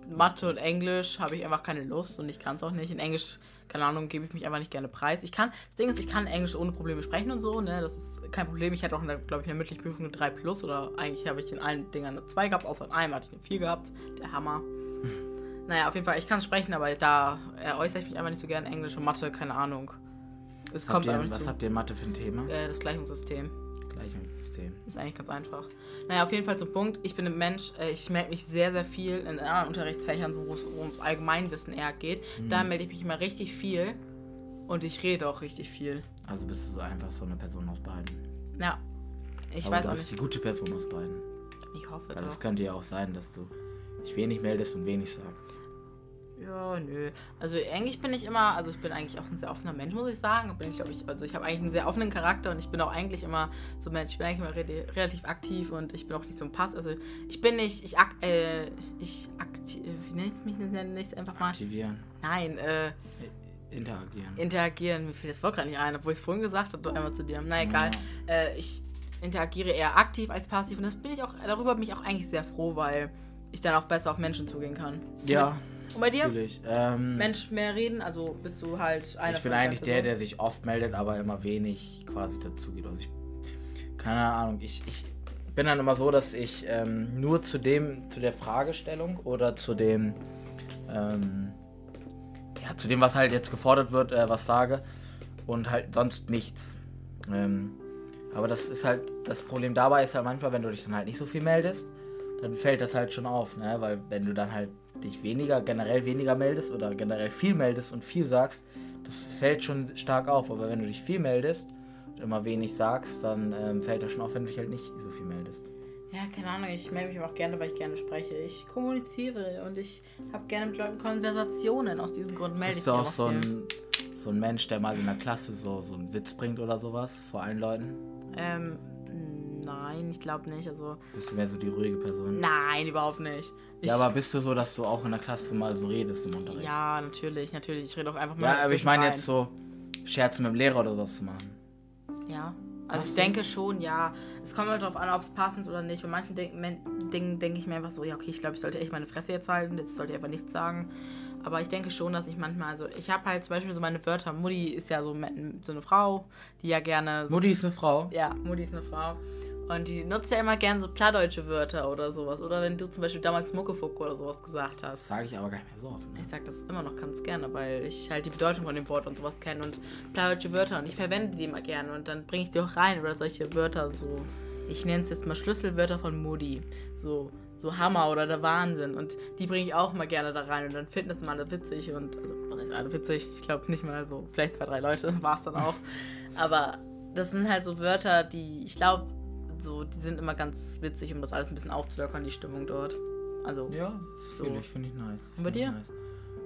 Mathe und Englisch habe ich einfach keine Lust und ich kann es auch nicht. In Englisch, keine Ahnung, gebe ich mich einfach nicht gerne preis. Ich kann, das Ding ist, ich kann Englisch ohne Probleme sprechen und so, ne? Das ist kein Problem. Ich hatte auch, glaube ich, in der mündlichen Prüfung eine 3 plus oder eigentlich habe ich in allen Dingern eine 2 gehabt, außer in einem hatte ich eine 4 gehabt. Der Hammer. Naja, auf jeden Fall, ich kann sprechen, aber da äh, äußere ich mich einfach nicht so gerne Englisch und Mathe, keine Ahnung. Es Was kommt habt ihr, was zu. habt ihr in Mathe für ein Thema? Äh, das Gleichungssystem. Gleichungssystem. Ist eigentlich ganz einfach. Naja, auf jeden Fall zum Punkt. Ich bin ein Mensch, äh, ich melde mich sehr, sehr viel in anderen Unterrichtsfächern, so wo es ums Allgemeinwissen eher geht. Mhm. Da melde ich mich immer richtig viel und ich rede auch richtig viel. Also bist du so einfach so eine Person aus beiden. Ja. Ich aber weiß du bist die gute Person aus beiden. Ich hoffe Weil das doch. könnte ja auch sein, dass du dich wenig meldest und wenig sagst. Ja, nö. Also eigentlich bin ich immer, also ich bin eigentlich auch ein sehr offener Mensch, muss ich sagen. Bin ich, glaube ich, also ich habe eigentlich einen sehr offenen Charakter und ich bin auch eigentlich immer so ein Mensch, ich bin eigentlich immer re relativ aktiv und ich bin auch nicht so ein Pass. Also ich bin nicht, ich ak äh, ich aktiv, wie nenne ich mich, nenne ich es einfach mal? Aktivieren, Nein, äh, interagieren. interagieren, mir fiel das Wort gerade nicht ein, obwohl ich es vorhin gesagt habe, doch einmal zu dir. Na egal. Äh, ich interagiere eher aktiv als passiv und das bin ich auch, darüber bin ich auch eigentlich sehr froh, weil ich dann auch besser auf Menschen zugehen kann. ja, Und bei dir? natürlich. Ähm, Mensch mehr reden, also bist du halt einer ich bin eigentlich der, der sich oft meldet, aber immer wenig quasi dazu geht. Also ich, keine Ahnung, ich, ich bin dann immer so, dass ich ähm, nur zu dem, zu der Fragestellung oder zu dem, ähm, ja, zu dem, was halt jetzt gefordert wird, äh, was sage und halt sonst nichts. Ähm, aber das ist halt, das Problem dabei ist halt manchmal, wenn du dich dann halt nicht so viel meldest, dann fällt das halt schon auf, ne? Weil wenn du dann halt dich weniger, generell weniger meldest oder generell viel meldest und viel sagst, das fällt schon stark auf. Aber wenn du dich viel meldest und immer wenig sagst, dann ähm, fällt das schon auf, wenn du dich halt nicht so viel meldest. Ja, keine Ahnung, ich melde mich aber auch gerne, weil ich gerne spreche. Ich kommuniziere und ich habe gerne mit Leuten Konversationen. Aus diesem Grund melde ich Bist du mich auch so viel. ein, so ein Mensch, der mal in der Klasse so, so einen Witz bringt oder sowas vor allen Leuten? Ähm, nein, ich glaube nicht. Also, Bist du mehr so die ruhige Person? nein, überhaupt nicht. Ich, ja, aber bist du so, dass du auch in der Klasse mal so redest im Unterricht? Ja, natürlich, natürlich. Ich rede auch einfach mal. Ja, aber ich meine jetzt so Scherze mit dem Lehrer oder sowas zu machen. Ja. Also Hast ich du? denke schon, ja. Es kommt halt darauf an, ob es passend ist oder nicht. Bei manchen Dingen denke ich mir einfach so, ja, okay, ich glaube, ich sollte echt meine Fresse jetzt halten. Jetzt sollte ich einfach nichts sagen. Aber ich denke schon, dass ich manchmal, also ich habe halt zum Beispiel so meine Wörter. Mutti ist ja so, so eine Frau, die ja gerne. So, Mutti ist eine Frau. ja, Mutti ist eine Frau. Und die nutzt ja immer gerne so plattdeutsche Wörter oder sowas. Oder wenn du zum Beispiel damals Muckefuck oder sowas gesagt hast. Das sage ich aber gar nicht mehr so oft. Ne? Ich sag das immer noch ganz gerne, weil ich halt die Bedeutung von dem Wort und sowas kenne und plattdeutsche Wörter und ich verwende die immer gerne und dann bringe ich die auch rein oder solche Wörter so, ich nenne es jetzt mal Schlüsselwörter von Moody, so, so Hammer oder der Wahnsinn und die bringe ich auch mal gerne da rein und dann finden das mal alle witzig und, also, alle witzig? Ich glaube nicht mal so, vielleicht zwei, drei Leute, war es dann auch, aber das sind halt so Wörter, die, ich glaube, so, die sind immer ganz witzig, um das alles ein bisschen aufzulockern, die Stimmung dort. Also, Ja, So. finde ich, finde ich nice. Und bei dir? Nice.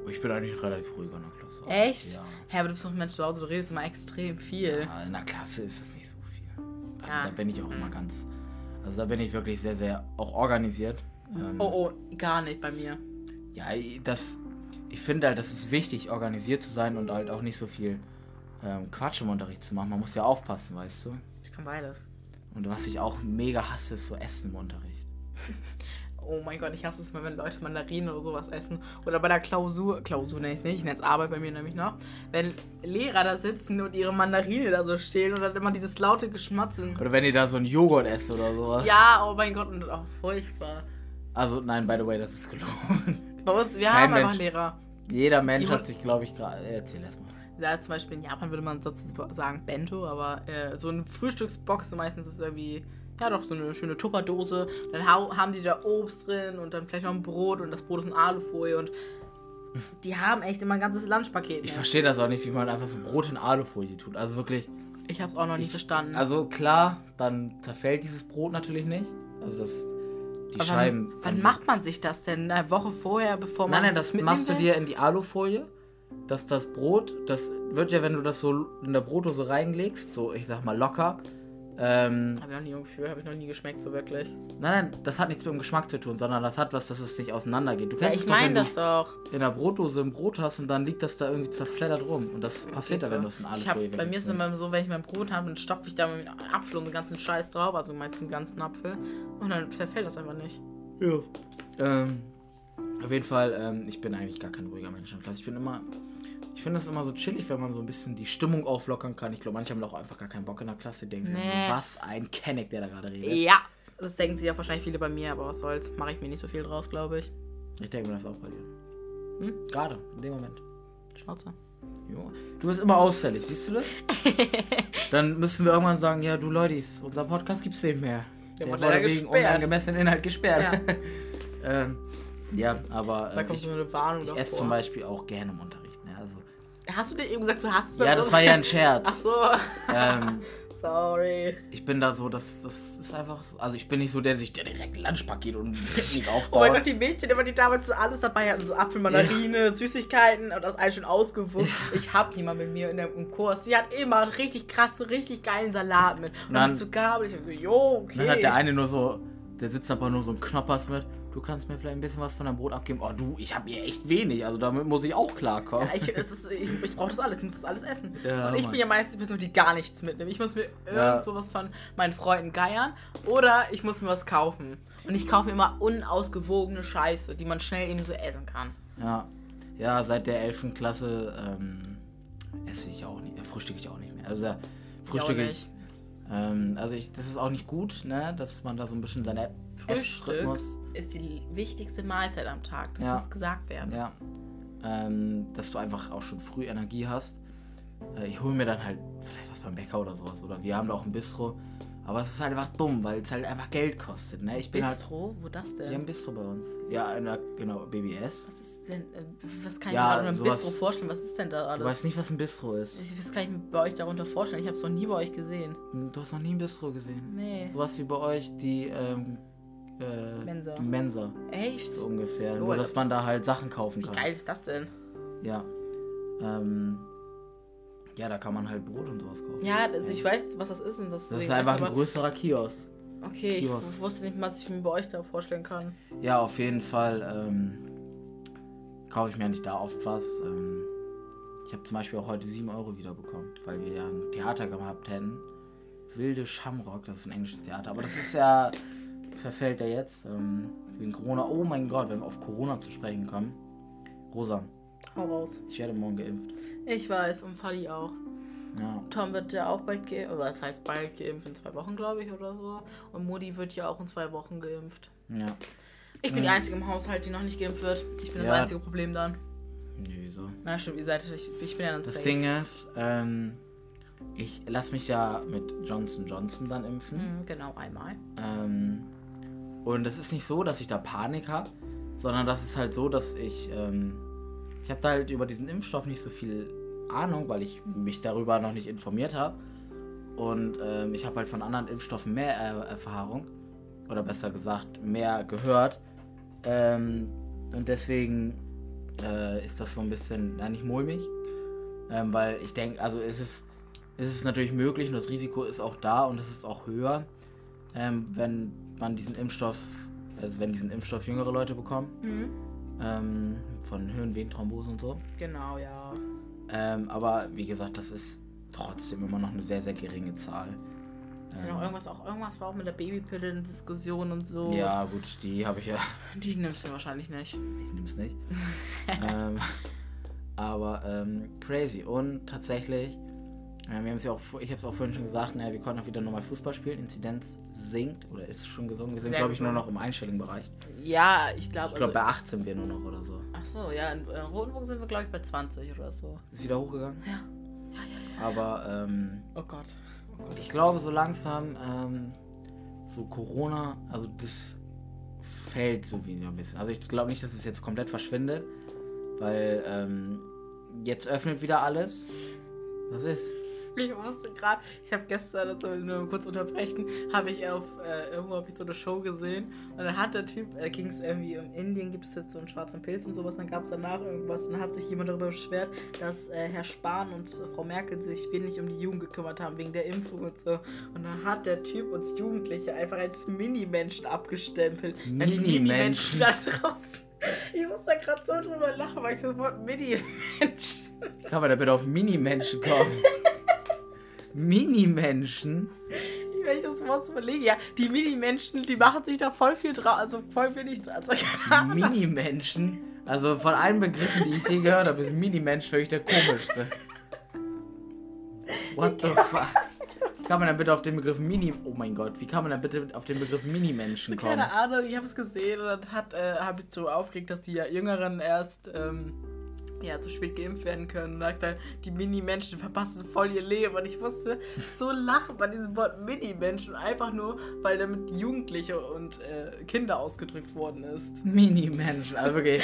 Ich bin eigentlich relativ ruhig in der Klasse. Echt? Ja. Hä, aber du bist doch ein Mensch zu Hause, du redest immer extrem viel. ja. In der Klasse ist das nicht so viel. Also Ja. da bin ich auch immer ganz. Also da bin ich wirklich sehr, sehr auch organisiert. Ähm, Oh, oh, gar nicht bei mir. Ja, das. Ich finde halt, das ist wichtig, organisiert zu sein und halt auch nicht so viel ähm, Quatsch im Unterricht zu machen. Man muss ja aufpassen, weißt du. Ich kann beides. Und was ich auch mega hasse, ist so Essen im Unterricht. Oh mein Gott, ich hasse es mal, wenn Leute Mandarinen oder sowas essen. Oder bei der Klausur, Klausur nenne ich es nicht, ich nenne es Arbeit bei mir nämlich noch. Wenn Lehrer da sitzen und ihre Mandarine da so stehen und dann immer dieses laute Geschmatzen. Oder wenn ihr da so einen Joghurt esst oder sowas. Ja, oh mein Gott, und auch furchtbar. Also, nein, by the way, das ist gelogen. Bei uns, wir Kein haben einfach Mensch. Lehrer. Jeder Mensch hat sich, glaube ich, gerade. Erzähl erst mal. Ja, zum Beispiel in Japan würde man sozusagen Bento, aber äh, so eine Frühstücksbox, so meistens ist irgendwie, ja doch, so eine schöne Tupperdose. Dann haben die da Obst drin und dann vielleicht noch ein Brot und das Brot ist in Alufolie und die haben echt immer ein ganzes Lunchpaket. Ich ne? verstehe das auch nicht, wie man einfach so Brot in Alufolie tut. Also wirklich. Ich hab's auch noch nie verstanden. Also klar, dann zerfällt dieses Brot natürlich nicht. Also das. Die Aber Scheiben. Wann, wann macht man sich das denn? Eine Woche vorher, bevor man Nein, nein, das machst du dir in die Alufolie. Dass das Brot, das wird ja, wenn du das so in der Brotdose reinlegst, so ich sag mal locker. Ähm, Hab ich noch nie ein Gefühl, habe ich noch nie geschmeckt, so wirklich. nein, nein, das hat nichts mit dem Geschmack zu tun, sondern das hat was, dass es nicht auseinandergeht. Du Ja, kennst ich doch, wenn meine das doch. in der Brotdose ein Brot hast und dann liegt das da irgendwie zerfleddert rum. Und das passiert ja, wenn du es in ich hab, Bei mir ist es weglegst. immer so, wenn ich mein Brot habe, dann stopfe ich da mit einem Apfel und den ganzen Scheiß drauf, also meistens den ganzen Apfel. Und dann verfällt das einfach nicht. Ja. Ähm, auf jeden Fall, ähm, ich bin eigentlich gar kein ruhiger Mensch. Ich bin immer. Ich finde das immer so chillig, wenn man so ein bisschen die Stimmung auflockern kann. Ich glaube, manche haben auch einfach gar keinen Bock in der Klasse. Die denken sich, Nee. was ein Kenneck, der da gerade redet. Ja, das denken sich ja wahrscheinlich viele bei mir, aber was soll's. Mache ich mir nicht so viel draus, glaube ich. Ich denke mir das auch bei dir. Hm? Gerade, in dem Moment. Schnauze. Jo. Du bist immer ausfällig, siehst du das? Dann müssen wir irgendwann sagen, ja, du Leudis, unser Podcast gibt's nicht mehr. Der Der wurde leider wegen gesperrt. unangemessenen Inhalt gesperrt. Ja. ähm, ja, aber äh, ich, ich esse zum Beispiel auch gerne im Unterricht. Hast du dir eben gesagt, du hast es ja, das war ja ein Scherz. Ach so. Ähm, Sorry. ich bin da so, das, das ist einfach so. Also ich bin nicht so, der sich der direkt Lunchpaket und ein Picknick Oh aufbaut. mein Gott, die Mädchen, die damals so alles dabei hatten, so Apfel, Mandarine, Süßigkeiten und das alles schon ausgewucht. Ich hab jemand mit mir in der, im Kurs, die hat immer richtig krasse, richtig geilen Salat mit. Und dann- dann so Gabel, ich hab so, jo, okay. Dann hat der eine nur so, der sitzt aber nur so ein Knoppers mit. Du kannst mir vielleicht ein bisschen was von deinem Brot abgeben. Oh du, ich habe hier echt wenig, also damit muss ich auch klarkommen. Ja, ich, ist, ich, ich brauche das alles, ich muss das alles essen. Ja, und ich Mann. bin ja meistens die Person, die gar nichts mitnimmt. Ich muss mir Ja. irgendwo was von meinen Freunden geiern oder ich muss mir was kaufen. Und ich kaufe mir immer unausgewogene Scheiße, die man schnell eben so essen kann. Ja, ja, seit der 11. Klasse ähm, esse ich auch nicht, äh, frühstücke ich auch nicht mehr. Also da frühstücke ich. Ähm, also ich, das ist auch nicht gut, ne, dass man da so ein bisschen seinen Frühstück ist die wichtigste Mahlzeit am Tag. Das Ja. muss gesagt werden. Ja. Ähm, dass du einfach auch schon früh Energie hast. Äh, ich hole mir dann halt vielleicht was beim Bäcker oder sowas. Oder wir haben da auch ein Bistro. Aber es ist halt einfach dumm, weil es halt einfach Geld kostet. Ne? Ich bin halt. Bistro? Wo das denn? Wir haben ein Bistro bei uns. Ja, in der, genau, BBS. was ist denn, äh, was kann ich Ja, mir unter einem Bistro vorstellen? Was ist denn da Du alles? weißt nicht, was ein Bistro ist. Ich, was kann ich mir bei euch darunter vorstellen? Ich habe es noch nie bei euch gesehen. Du hast noch nie ein Bistro gesehen. Nee. Sowas wie bei euch die, ähm, äh, Mensa. die Mensa. Echt? So ungefähr. Oh, Nur, Alter. dass man da halt Sachen kaufen Wie kann. geil ist das denn? Ja. Ähm, ja, da kann man halt Brot und sowas kaufen. Ja, also ich weiß, was das ist und das, Das ist einfach ein größerer Kiosk. Okay, ich Kiosk. w- wusste nicht, was ich mir bei euch da vorstellen kann. Ja, auf jeden Fall ähm, kaufe ich mir nicht da oft was. Ähm, ich habe zum Beispiel auch heute 7 Euro wiederbekommen, weil wir ja ein Theater gehabt hätten. Wilde Shamrock, das ist ein englisches Theater. Aber das ist ja, verfällt ja jetzt ähm, wegen Corona. Oh mein Gott, wenn wir auf Corona zu sprechen kommen. Rosa, Hau raus. ich werde morgen geimpft. Ich weiß, und Fadi auch. Ja, Tom wird ja auch bald geimpft, oder das heißt bald geimpft, in zwei Wochen, glaube ich, oder so. Und Mutti wird ja auch in zwei Wochen geimpft. ja. Ich bin die Einzige im Haushalt, die noch nicht geimpft wird. Ich bin Ja. das einzige Problem dann. Nö, so. Na stimmt, ihr seid, ich, ich bin ja dann Das safe. Ding ist, ähm, ich lasse mich ja mit Johnson Johnson dann impfen. Mhm, genau, einmal. Ähm, und es ist nicht so, dass ich da Panik habe, sondern das ist halt so, dass ich, ähm, ich habe da halt über diesen Impfstoff nicht so viel Ahnung, weil ich mich darüber noch nicht informiert habe. Und ähm, ich habe halt von anderen Impfstoffen mehr äh, Erfahrung, oder besser gesagt, mehr gehört. Ähm, und deswegen äh, ist das so ein bisschen, ja nicht mulmig, ähm, weil ich denke, also ist es, ist es natürlich möglich und das Risiko ist auch da und es ist auch höher, ähm, wenn man diesen Impfstoff, also wenn diesen Impfstoff jüngere Leute bekommen, Mhm. Ähm, von Hirnvenenthrombose und so. Genau, ja. Ähm, aber wie gesagt, das ist trotzdem immer noch eine sehr, sehr geringe Zahl. Ist ja noch irgendwas, auch irgendwas war auch mit der Babypille in Diskussion und so. Ja, gut, die habe ich ja. Die nimmst du wahrscheinlich nicht. Ich es nicht. ähm, aber ähm, crazy. Und tatsächlich, äh, wir haben es ja auch, ich habe es auch vorhin schon gesagt, naja, wir konnten auch wieder normal Fußball spielen. Inzidenz sinkt oder ist schon gesungen. Wir sind, glaube ich, nur noch im einstelligen Bereich. Ja, ich glaube. Ich glaube, bei 8 sind wir nur noch oder so. ach so, ja, in, in Rotenburg sind wir, glaube ich, bei 20 oder so. Ist wieder hochgegangen. Ja. Ja, ja, ja. Aber ähm, Oh Gott. Oh Gott. ich glaube, so langsam, ähm, so Corona, also das fällt so wieder ein bisschen. Also ich glaube nicht, dass es jetzt komplett verschwindet, weil ähm, jetzt öffnet wieder alles. Was ist? Ich musste gerade, ich habe gestern, also nur kurz unterbrechen, habe ich auf, äh, irgendwo habe ich so eine Show gesehen und dann hat der Typ, äh, ging es irgendwie um Indien, gibt es jetzt so einen schwarzen Pilz und sowas, dann gab es danach irgendwas und dann hat sich jemand darüber beschwert, dass äh, Herr Spahn und äh, Frau Merkel sich wenig um die Jugend gekümmert haben, wegen der Impfung und so. Und dann hat der Typ uns Jugendliche einfach als Mini-Menschen abgestempelt. Mini-Menschen. Da draußen. Ich muss da gerade so drüber lachen, weil ich das Wort Mini-Menschen Kann man da bitte auf Mini-Menschen kommen? Mini-Menschen? Wenn ich das Wort überlege, ja, die Mini-Menschen, die machen sich da voll viel drauf, also voll wenig drauf. Also. Mini-Menschen? Also von allen Begriffen, die ich je gehört habe, ist Mini-Mensch wirklich der komischste. What the fuck? Wie kann man dann bitte auf den Begriff Mini... Oh mein Gott, wie kann man dann bitte auf den Begriff Mini-Menschen kommen? Keine Ahnung, ich habe es gesehen und dann hat, äh, habe ich so aufgeregt, dass die ja Jüngeren erst ähm, ja, zu spät geimpft werden können. Und sagt er, die Mini-Menschen verpassen voll ihr Leben. Und ich musste so lachen bei diesem Wort Mini-Menschen, einfach nur, weil damit Jugendliche und äh, Kinder ausgedrückt worden ist. Mini-Menschen, also wirklich,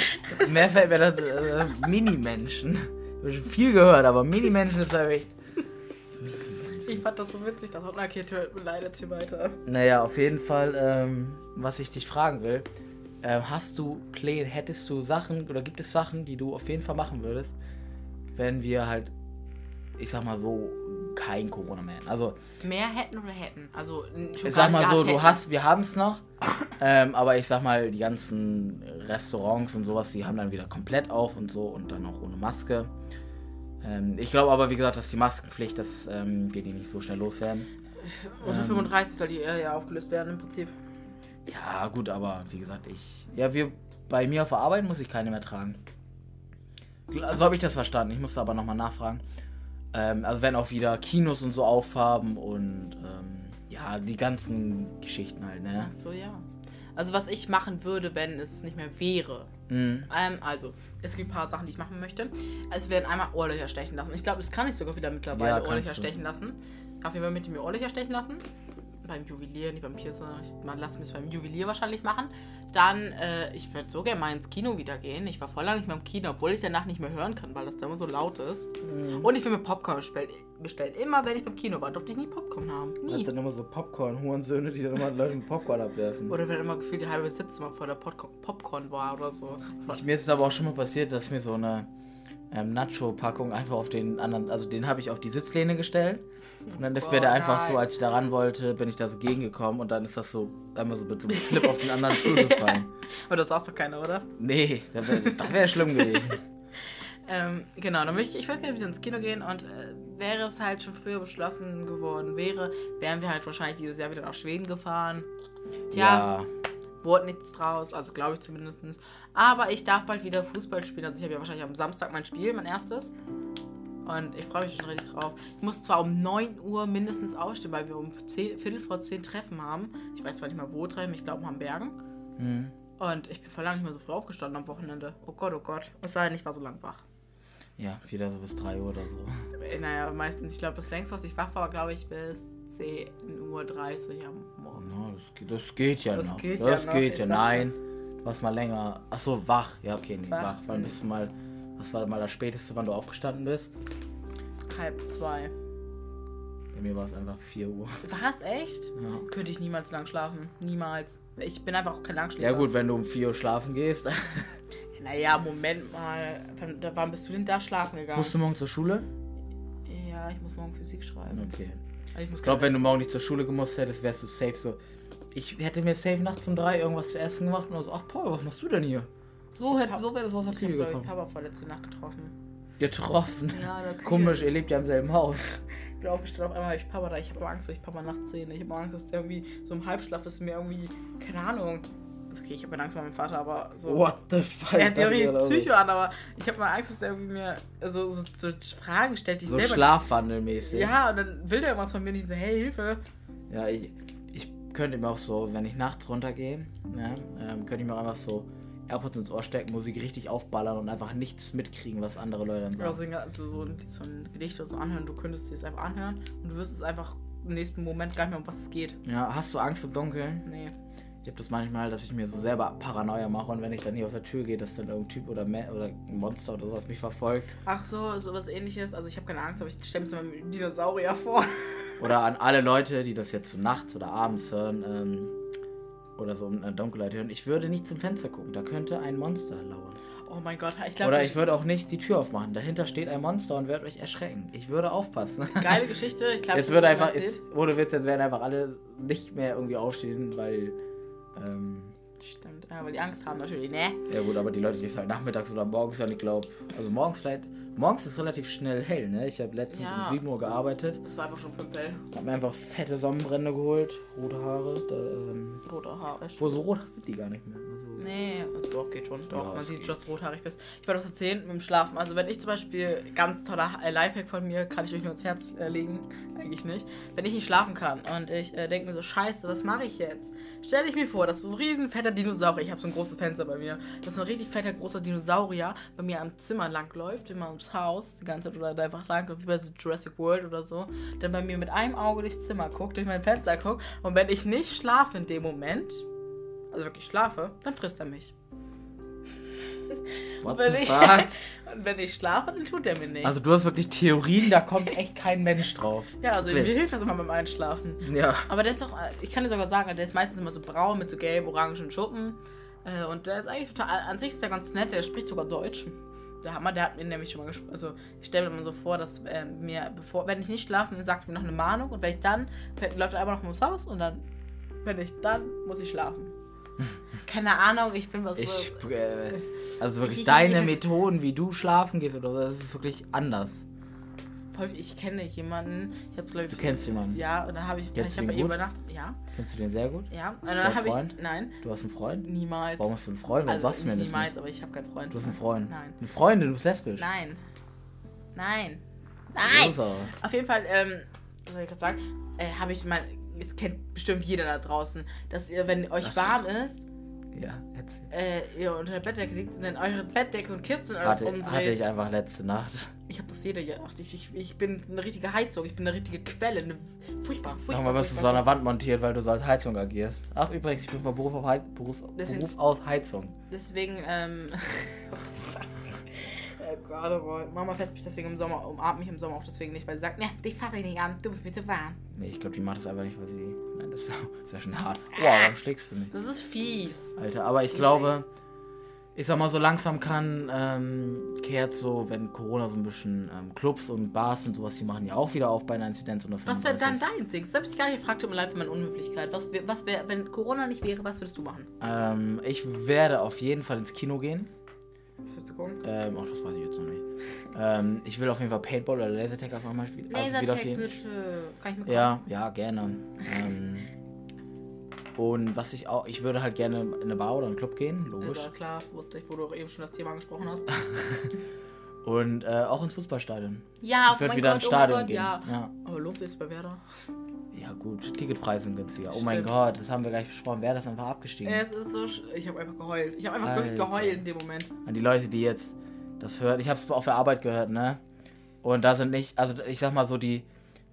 mehr fällt mir das, äh, Mini-Menschen. Ich habe schon viel gehört, aber Mini-Menschen ist ja echt... Ich fand das so witzig, das Wort, okay, tut mir leid, erzähl weiter. Naja, auf jeden Fall, ähm, was ich dich fragen will, ähm, hast du Pläne, hättest du Sachen oder gibt es Sachen, die du auf jeden Fall machen würdest, wenn wir halt, ich sag mal so, kein Corona mehr hätten? Also, Mehr hätten oder hätten? Also, ich sag mal so, du hast, wir haben es noch, ähm, aber ich sag mal, die ganzen Restaurants und sowas, die haben dann wieder komplett auf und so und dann auch ohne Maske. Ähm, ich glaube aber, wie gesagt, dass die Maskenpflicht, dass ähm, wir die nicht so schnell loswerden. Unter ähm, 35 soll die äh, ja aufgelöst werden im Prinzip. Ja, gut, aber wie gesagt, ich. Ja, wir. Bei mir auf der Arbeit muss ich keine mehr tragen. So habe ich das verstanden. Ich musste aber nochmal nachfragen. Ähm, also, wenn auch wieder Kinos und so aufhaben und. Ähm, ja, die ganzen Geschichten halt, ne? Ach so, ja. Also, was ich machen würde, wenn es nicht mehr wäre. Mhm. Ähm, also, es gibt ein paar Sachen, die ich machen möchte. Es werden einmal Ohrlöcher stechen lassen. Ich glaube, das kann ich sogar wieder mittlerweile Ja, Ohrlöcher du. stechen lassen. Auf jeden Fall möchte ich mir Ohrlöcher stechen lassen. Beim Juwelier, nicht beim Piercer. Ich man lass mir es beim Juwelier wahrscheinlich machen. Dann, äh, ich würde so gerne mal ins Kino wieder gehen. Ich war voll lange nicht mehr im Kino, obwohl ich danach nicht mehr hören kann, weil das da immer so laut ist. Mhm. Und ich will mir Popcorn bestellen. Immer wenn ich beim Kino war, durfte ich nie Popcorn haben. Hat Nie. dann immer so Popcorn-Hurensöhne, die dann immer Leuten Popcorn abwerfen. Oder wenn immer gefühlt die halbe Sitzzimmer vor der Popcorn, Popcorn war oder so. Ich, mir ist es aber auch schon mal passiert, dass mir so eine ähm, Nacho-Packung einfach auf den anderen, also den habe ich auf die Sitzlehne gestellt. Und dann ist mir Boah, der einfach nein. so, als ich da ran wollte, bin ich da so gegengekommen und dann ist das so einmal so mit so einem Flip auf den anderen Stuhl gefallen. Aber das sagst doch keiner, oder? Nee, das wäre wär schlimm gewesen. Ähm, genau, dann möchte ich, ich würde gerne wieder ins Kino gehen und äh, wäre es halt schon früher beschlossen geworden wäre, wären wir halt wahrscheinlich dieses Jahr wieder nach Schweden gefahren. Tja, Ja, wurde nichts draus, also glaube ich zumindest. Aber ich darf bald wieder Fußball spielen. Also ich habe ja wahrscheinlich am Samstag mein Spiel, mein erstes. Und ich freue mich schon richtig drauf. Ich muss zwar um 9 Uhr mindestens aufstehen, weil wir um 10, Viertel vor 10 Treffen haben. Ich weiß zwar nicht mal wo Treffen, ich glaube in Hambergen. hm. Und ich bin vor lange nicht mehr so früh aufgestanden am Wochenende. Oh Gott, oh Gott. Es sei denn, ich war so lang wach. ja, wieder so bis 3 Uhr oder so. Äh, Naja, meistens, ich glaube, das längste, was ich wach war, war, glaube ich, bis 10.30 Uhr am Morgen. Na, das, geht- das geht ja Das noch. geht das ja noch, geht ich ja. Nein, du warst mal länger. Achso, wach. Ja, okay, nee, Wach. wach. Wann bist du mal. Was war mal das späteste, wann du aufgestanden bist? Halb zwei. Bei mir war es einfach 4 Uhr. War es echt? Ja. Könnte ich niemals lang schlafen. Niemals. Ich bin einfach auch kein Langschläfer. Ja gut, wenn du um 4 Uhr schlafen gehst. Naja, Moment mal. Wann, bist du denn da schlafen gegangen? Musst du morgen zur Schule? ja, ich muss morgen Physik schreiben. Okay. Also ich Ich glaube, wenn du morgen nicht zur Schule gemusst hättest, wärst du safe so. Ich hätte mir safe nachts um drei irgendwas zu essen gemacht und so, ach Paul, was machst du denn hier? So, hätte, so wäre das aus der ich habe, Küche glaube ich, gekommen. Papa vorletzte Nacht getroffen. Getroffen. Ja, in der Küche. Komisch, ihr lebt ja im selben Haus. Ich bin aufgestanden, auf einmal habe ich Papa da. Ich habe Angst, dass ich Papa nachts sehe. Ich habe Angst, dass der irgendwie so im Halbschlaf ist mir irgendwie, keine Ahnung. Also okay, ich habe Angst vor meinem Vater, aber so. What the fuck? Er hat sich auch richtig Also, Psycho an, aber ich habe mal Angst, dass der irgendwie mir so, so, so Fragen stellt, die ich So selber schlafwandelmäßig. Ja, und dann will der irgendwas von mir nicht so, hey, Hilfe. Ja, ich, ich könnte mir auch so, wenn ich nachts runtergehe, ne, ähm, könnte ich mir auch einfach so AirPods ins Ohr stecken, Musik richtig aufballern und einfach nichts mitkriegen, was andere Leute dann Ja, sagen. so, also so, ein, so ein Gedicht oder so anhören, du könntest dir es einfach anhören und du wirst es einfach im nächsten Moment gar nicht mehr, um was es geht. Ja, hast du Angst im Dunkeln? Nee. Ich habe das manchmal, dass ich mir so selber Paranoia mache und wenn ich dann hier aus der Tür gehe, dass dann irgendein Typ oder, Me oder ein Monster oder sowas mich verfolgt. Ach so, sowas ähnliches. Also ich habe keine Angst, aber ich stelle mir so einen Dinosaurier vor. Oder an alle Leute, die das jetzt so nachts oder abends hören ähm, oder so in der Dunkelheit hören. Ich würde nicht zum Fenster gucken, da könnte ein Monster lauern. Oh mein Gott, ich glaube, Oder ich würde auch nicht die Tür aufmachen. Dahinter steht ein Monster und wird euch erschrecken. Ich würde aufpassen. geile Geschichte. Ich glaube, Jetzt wird einfach, jetzt, ohne Witz, jetzt werden einfach alle nicht mehr irgendwie aufstehen, weil, ähm, Stimmt, weil die Angst haben natürlich, ne? ja gut, aber die Leute, die es halt nachmittags oder morgens dann, ich glaube, also morgens vielleicht, morgens ist relativ schnell hell, ne? Ich habe letztens Ja. um 7 Uhr gearbeitet, Das war einfach schon fünf hell. habe mir einfach fette Sonnenbrände geholt, rote Haare, da, ähm, Rote Haare. wo so rot sind die gar nicht mehr. Also, Nee, doch, geht schon. Doch, Ja, man es sieht, geht. du rothaarig bist. Ich wollte was erzählen mit dem Schlafen. Also, wenn ich zum Beispiel, ganz toller Lifehack von mir, kann ich euch nur ins Herz äh, legen. Eigentlich nicht. Wenn ich nicht schlafen kann und ich äh, denke mir so, Scheiße, was mache ich jetzt? Stell dich mir vor, dass so ein riesen fetter Dinosaurier, ich habe so ein großes Fenster bei mir, dass so ein richtig fetter großer Dinosaurier bei mir am Zimmer langläuft, immer ums Haus, die ganze Zeit oder da einfach langläuft, wie bei so Jurassic World oder so, dann bei mir mit einem Auge durchs Zimmer guckt, durch mein Fenster guckt und wenn ich nicht schlafe in dem Moment, also wirklich schlafe, dann frisst er mich. what wenn the ich- fuck? Wenn ich schlafe, dann tut er mir nichts. Also du hast wirklich Theorien, da kommt echt kein Mensch drauf. ja, also mir hilft das immer beim Einschlafen. Ja. Aber der ist doch, ich kann dir sogar sagen, der ist meistens immer so braun mit so gelb-orangen Schuppen. Äh, Und der ist eigentlich total, an sich ist der ganz nett, der spricht sogar Deutsch. Der Hammer, der hat mir nämlich schon mal gesprochen. Also ich stelle mir mal so vor, dass äh, mir, bevor, wenn ich nicht schlafe, sagt er mir noch eine Mahnung und wenn ich dann, läuft er einfach noch ums Haus und dann, wenn ich dann, muss ich schlafen. Keine Ahnung, ich bin was Ich, so. äh, also wirklich deine Methoden, wie du schlafen gehst oder so, das ist wirklich anders. Ich kenne jemanden. Ich habe glaube ich. Du kennst jemanden? Ja, und dann habe ich. Kennst ich habe bei gut? übernachtet. Ja, Kennst du den sehr gut? ja. Und dann habe ich. Freund? Nein, Du hast einen Freund? niemals. Warum hast du einen Freund? Warum also, sagst du mir nicht das niemals, aber ich habe keinen Freund. Du hast einen Freund. Nein. Eine Freundin, du bist lesbisch. Nein. Nein. Nein! Auf jeden Fall, ähm, was soll ich gerade sagen? Äh, habe ich mal. Es kennt bestimmt jeder da draußen, dass ihr, wenn euch Ach, warm ist, Ja, äh, ihr unter der Bettdecke liegt und dann eure Bettdecke und Kissen alles Hatte, umdreht. hatte ich einfach letzte Nacht. Ich habe das jede Nacht. Ich, ich, ich bin eine richtige Heizung. Ich bin eine richtige Quelle. Eine, furchtbar, furchtbar. Sag mal, wirst du so an der Wand montiert, weil du so als Heizung agierst. Ach, übrigens, ich bin von Beruf, auf Heiz Beruf, Deswegen- Beruf aus Heizung. Deswegen, ähm. oh Gott. Mama fährt mich deswegen im Sommer, umarmt mich im Sommer auch deswegen nicht, weil sie sagt, ne, dich fasse ich nicht an, du bist mir zu warm. Nee, ich glaube, die macht das einfach nicht, weil sie. Nein, das ist, das ist ja schon hart. Ah. Wow, warum schlägst du mich? Das ist fies. Alter, aber ich glaube, ich sag mal, so langsam kann, ähm, kehrt so, wenn Corona so ein bisschen ähm, Clubs und Bars und sowas, die machen ja auch wieder auf bei einer Inzidenz unter Was wäre dann 35. dein Ding? Das habe ich gar nicht gefragt, tut mir leid für meine Unhöflichkeit. Was wäre, was wär, wenn Corona nicht wäre, was würdest du machen? Ähm, ich werde auf jeden Fall ins Kino gehen. Du gucken? Ähm, ach, das weiß ich jetzt noch nicht. ähm, ich will auf jeden Fall Paintball oder Lasertag einfach mal spielen. also Lasertag spielen. bitte. Kann ich mir Ja, ja, gerne. ähm, und was ich auch, ich würde halt gerne in eine Bar oder einen Club gehen, logisch. Ja klar, wusste ich, wo du auch eben schon das Thema angesprochen hast. Und äh, auch ins Fußballstadion. Ja, Ich würde wieder ins Stadion gehen. ja. ja. Aber lohnt sich bei Werder? Ja gut, Ticketpreise sind günstiger. Oh mein Stimmt. Gott, das haben wir gleich besprochen. Wer das einfach abgestiegen? Es ist so. sch- Ich habe einfach geheult. Ich habe einfach wirklich Alter. geheult in dem Moment. An die Leute, die jetzt das hören. Ich habe es auf der Arbeit gehört, ne? Und da sind nicht, also ich sag mal so, die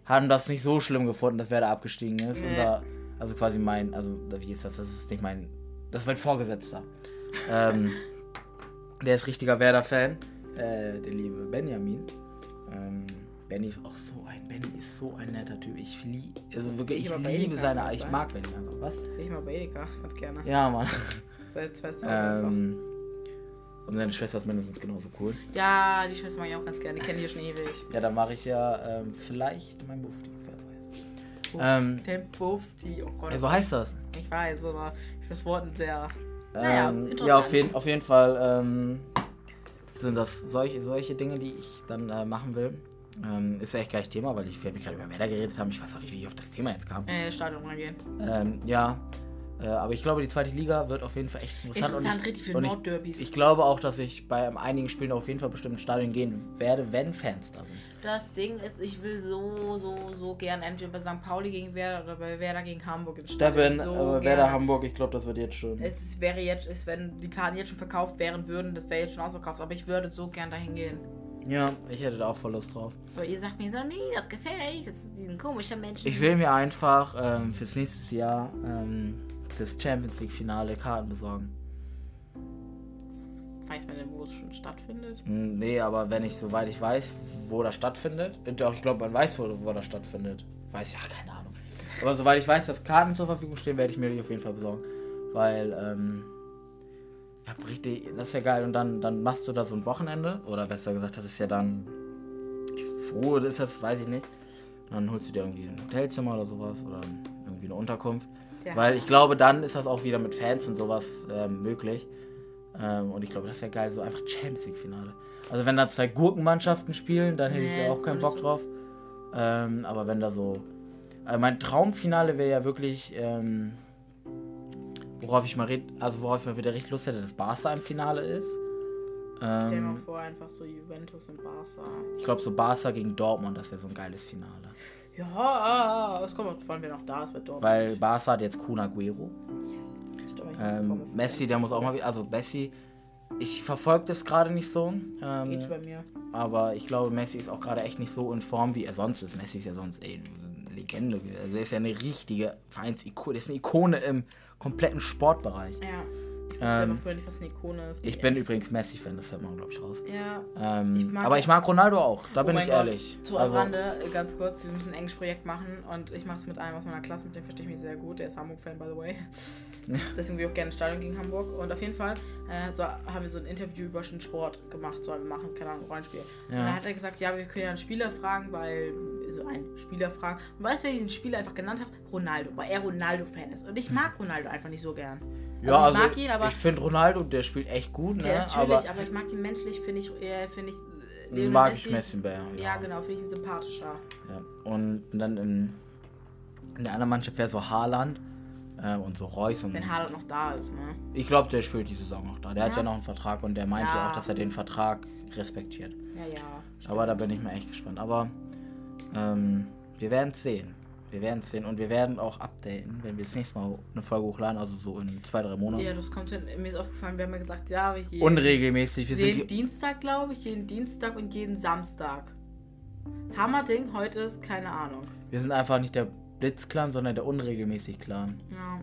haben das nicht so schlimm gefunden, dass wer da abgestiegen ist. Nee. Unser, also quasi mein, also wie ist das? Das ist nicht mein, das ist mein Vorgesetzter. ähm, der ist richtiger Werder-Fan. Äh, der liebe Benjamin. Ähm, Benny ist auch so ein, Benny ist so ein netter Typ. Ich liebe, also wirklich, ich ich liebe seine, ich sein? mag Benny einfach. Was? Sehe ich mal bei Edeka, ganz gerne. Ja, Mann. Seit 2000 einfach. Ähm, Und deine Schwester ist mindestens genauso cool. Ja, die Schwester mag ich auch ganz gerne. Die kenne ich ja schon ewig. Ja, dann mache ich ja ähm, vielleicht mein. Wer weiß. Ähm, Der Bufti, oh Gott. ja, so heißt das. Ich weiß, aber ich finde das Wort sehr. Naja, Ähm, interessant. ja, auf jeden, auf jeden Fall ähm, sind das solche, solche Dinge, die ich dann äh, machen will. Ähm, ist ja echt gleich Thema, weil ich, wir gerade über Werder geredet haben. Ich weiß auch nicht, wie ich auf das Thema jetzt kam. Äh, Stadion reingehen. Ähm, ja, äh, aber ich glaube, die zweite Liga wird auf jeden Fall echt interessant. Interessant, und ich, richtig viele und ich, Nordderbys. ich glaube auch, dass ich bei einigen Spielen auf jeden Fall bestimmt ins Stadion gehen werde, wenn Fans da sind. Das Ding ist, ich will so, so, so gern entweder bei St. Pauli gegen Werder oder bei Werder gegen Hamburg ins Stadion. so gerne. Hamburg, ich glaube, das wird jetzt schon. Es ist- wäre jetzt, es, wenn die Karten jetzt schon verkauft wären würden, das wäre jetzt schon ausverkauft, aber ich würde so gern dahin gehen. Ja, ich hätte da auch voll Lust drauf. Aber ihr sagt mir so, nee, das gefällt nicht, das ist diesen komischen Menschen. Ich will mir einfach ähm, fürs nächste Jahr ähm, fürs Champions League Finale Karten besorgen. Weiß man denn, wo es schon stattfindet? Hm, Nee, aber wenn ich, soweit ich weiß, wo das stattfindet, äh, doch, ich glaube, man weiß, wo, wo das stattfindet. Weiß ja, keine Ahnung. Aber soweit ich weiß, dass Karten zur Verfügung stehen, werde ich mir die auf jeden Fall besorgen. Weil, ähm, ja, richtig, das wäre geil. Und dann, dann machst du da so ein Wochenende, oder besser gesagt, das ist ja dann, wo ist das, weiß ich nicht. Und dann holst du dir irgendwie ein Hotelzimmer oder sowas, oder irgendwie eine Unterkunft. Ja. Weil ich glaube, dann ist das auch wieder mit Fans und sowas ähm, möglich. Ähm, und ich glaube, das wäre geil, so einfach Champions League Finale. Also wenn da zwei Gurkenmannschaften spielen, dann hätte ich Nee, da ist auch keinen Bock so. drauf. Ähm, aber wenn da so. Also mein Traumfinale wäre ja wirklich, ähm, worauf ich mal red, also worauf ich mal wieder richtig Lust hätte, dass Barca im Finale ist. Stell dir mal Ähm, vor, einfach so Juventus und Barca. ich glaube so Barca gegen Dortmund, das wäre so ein geiles Finale. Ja, es kommt auch von, wer noch da ist bei Dortmund. Weil Barca hat jetzt Kun Aguero. Stimmt, ich Ähm, Messi, der muss auch mal wieder, also Messi, ich verfolge das gerade nicht so. Ähm, bei mir. aber ich glaube, Messi ist auch gerade echt nicht so in Form, wie er sonst ist. Messi ist ja sonst ey, eine Legende. Also er ist ja eine richtige Vereinsikone. Der ist eine Ikone im kompletten Sportbereich. Ja. Ich Ähm, aber früher nicht, was eine Ikone ist. Ich bin übrigens Messi-Fan, das hört man, glaube ich, raus. Ja. Ähm, Ich aber ich mag Ronaldo auch, da Oh bin ich Gott. ehrlich. Zu Also, Rande, ganz kurz, wir müssen ein enges Projekt machen und ich mache es mit einem aus meiner Klasse, mit dem verstehe ich mich sehr gut. Der ist Hamburg-Fan, by the way. Deswegen will ich auch gerne Stadion gegen Hamburg. Und auf jeden Fall äh, so, haben wir so ein Interview über den Sport gemacht, sollen wir machen, keine Ahnung, Rollenspiel. Und Ja. dann hat er gesagt, ja, wir können ja einen Spieler fragen, weil, so einen Spieler fragen. Und weißt du, wer diesen Spieler einfach genannt hat? Ronaldo, weil er Ronaldo-Fan ist. Und ich mag Ronaldo einfach nicht so gern. ja, also ich mag ihn, aber ich finde Ronaldo, der spielt echt gut, ne? ja, natürlich, aber aber, ich mag ihn menschlich, finde ich, äh, finde ich, äh, Lionel mag ich Messi mehr. Ja, genau, finde ich ihn sympathischer. Ja. Und dann in, in der anderen Mannschaft wäre so Haaland äh, und so Reus. Und Wenn Haaland noch da ist, ne? ich glaube, der spielt die Saison noch da. Der hat Ja. ja noch einen Vertrag und der meinte ja. Ja. auch, dass er den Vertrag respektiert. Ja, ja. Aber da bin ich mir echt gespannt. Aber ähm, wir werden es sehen. Wir werden es sehen und wir werden auch updaten, wenn wir das nächste Mal eine Folge hochladen, also so in zwei, drei Monaten. Ja, das kommt hin. Mir ist aufgefallen, wir haben ja gesagt, ja, wir Unregelmäßig. Wir sind jeden die, Dienstag, glaube ich, jeden Dienstag und jeden Samstag. Hammerding, heute ist keine Ahnung. wir sind einfach nicht der Blitzclan, sondern der unregelmäßig Clan. Ja.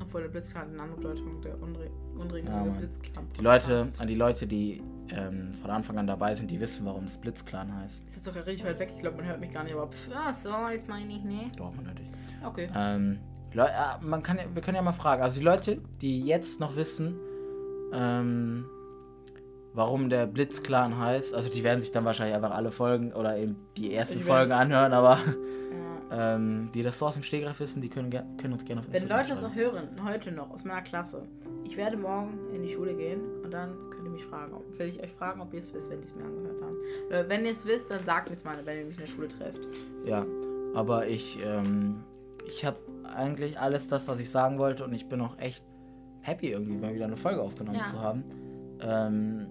Obwohl der Blitzklan hat eine andere Bedeutung, der unre unregelmäßige Ja, Mann. Blitzklan. Die Leute, an die Leute, die ähm, von Anfang an dabei sind, die wissen, warum das Blitzclan heißt. Ist jetzt sogar richtig weit weg, ich glaube, man hört mich gar nicht, aber pff, ach so, jetzt meine ich, ne? Dortmund natürlich. Okay. Ähm, die Leu ja, man kann, ja- wir können ja mal fragen. Also die Leute, die jetzt noch wissen, ähm, warum der Blitzclan heißt, also die werden sich dann wahrscheinlich einfach alle Folgen oder eben die ersten Die Folgen werden- anhören, aber Ja. ähm, die das so aus dem Stegreif wissen, die können, können uns gerne auf Wenn Instagram Leute das noch hören, heute noch aus meiner Klasse, ich werde morgen in die Schule gehen und dann mich fragen. ob- Will ich euch fragen, ob ihr es wisst, wenn ihr es mir angehört habt. Oder wenn ihr es wisst, dann sagt mir es mal, wenn ihr mich in der Schule trefft. Ja, aber ich, ähm, ich habe eigentlich alles das, was ich sagen wollte und ich bin auch echt happy, irgendwie mal wieder eine Folge aufgenommen Ja. zu haben. Ähm,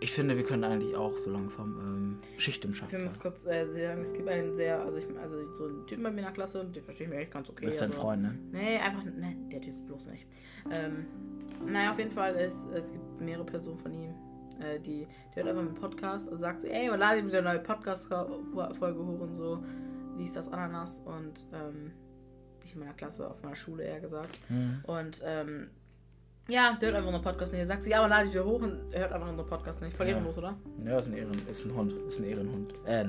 ich finde, wir können eigentlich auch so langsam ähm, Schicht im Ich Schacht will sein. muss kurz äh, sagen, es gibt einen sehr, also ich also so einen Typen bei mir in der Klasse, den verstehe ich mir echt ganz okay. Das ist dein also, Freund, ne? Nee, einfach, ne, der Typ bloß nicht. Ähm, naja, auf jeden Fall, ist, es gibt mehrere Personen von ihm, äh, die, die hört einfach einen Podcast und sagt so, ey, wir laden wieder eine neue Podcast-Folge hoch und so, liest das Ananas und, ähm, nicht in meiner Klasse, auf meiner Schule eher gesagt. Mhm. Und, ähm, ja, der hört einfach unseren Podcast nicht. Er sagt so, ja, aber lade ich wieder hoch und hört einfach unseren Podcast nicht. Voll Ja. ehrenlos, oder? Ja, ist ein, Ehren, ist ein Hund. Ist ein Ehrenhund. Äh,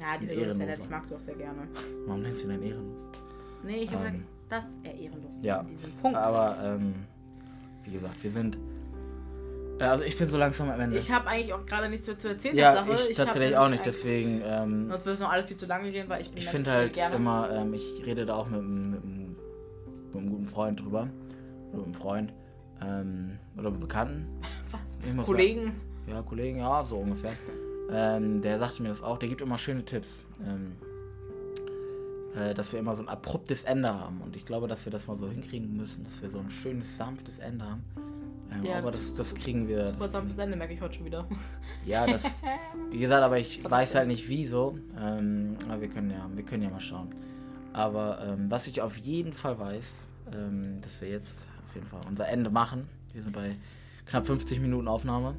Ja, die Person ist sehr nett, ich mag die auch sehr gerne. warum nennst du ihn ein Ehrenlos? Nee, ich habe Ähm, gesagt, dass er ehrenlos ist ja, Punkt Aber, ähm, wie gesagt, wir sind Also ich bin so langsam am Ende. Ich habe eigentlich auch gerade nichts mehr zu erzählen. ja, ich hab tatsächlich auch nicht, deswegen. Ähm, Sonst würden es noch alle viel zu lange gehen, weil ich bin ich finde halt gerne. immer, ähm, ich rede da auch mit, einem- mit, einem- mit einem guten Freund drüber. Oder mit einem Freund. Ähm, oder mit einem Bekannten. Was? Ich Kollegen. Ja, Kollegen, ja, so ungefähr. Ähm, der sagte mir das auch, der gibt immer schöne Tipps. Ähm, äh, dass wir immer so ein abruptes Ende haben. Und ich glaube, dass wir das mal so hinkriegen müssen, dass wir so ein schönes, sanftes Ende haben. Ähm, Ja, aber das, das kriegen wir. Das, sanftes Ende merke ich heute schon wieder. ja, das. Wie gesagt, aber ich weiß halt nicht wieso. Ähm, aber wir können ja, wir können ja mal schauen. Aber ähm, was ich auf jeden Fall weiß, ähm, dass wir jetzt auf jeden Fall unser Ende machen. Wir sind bei knapp 50 Minuten Aufnahme.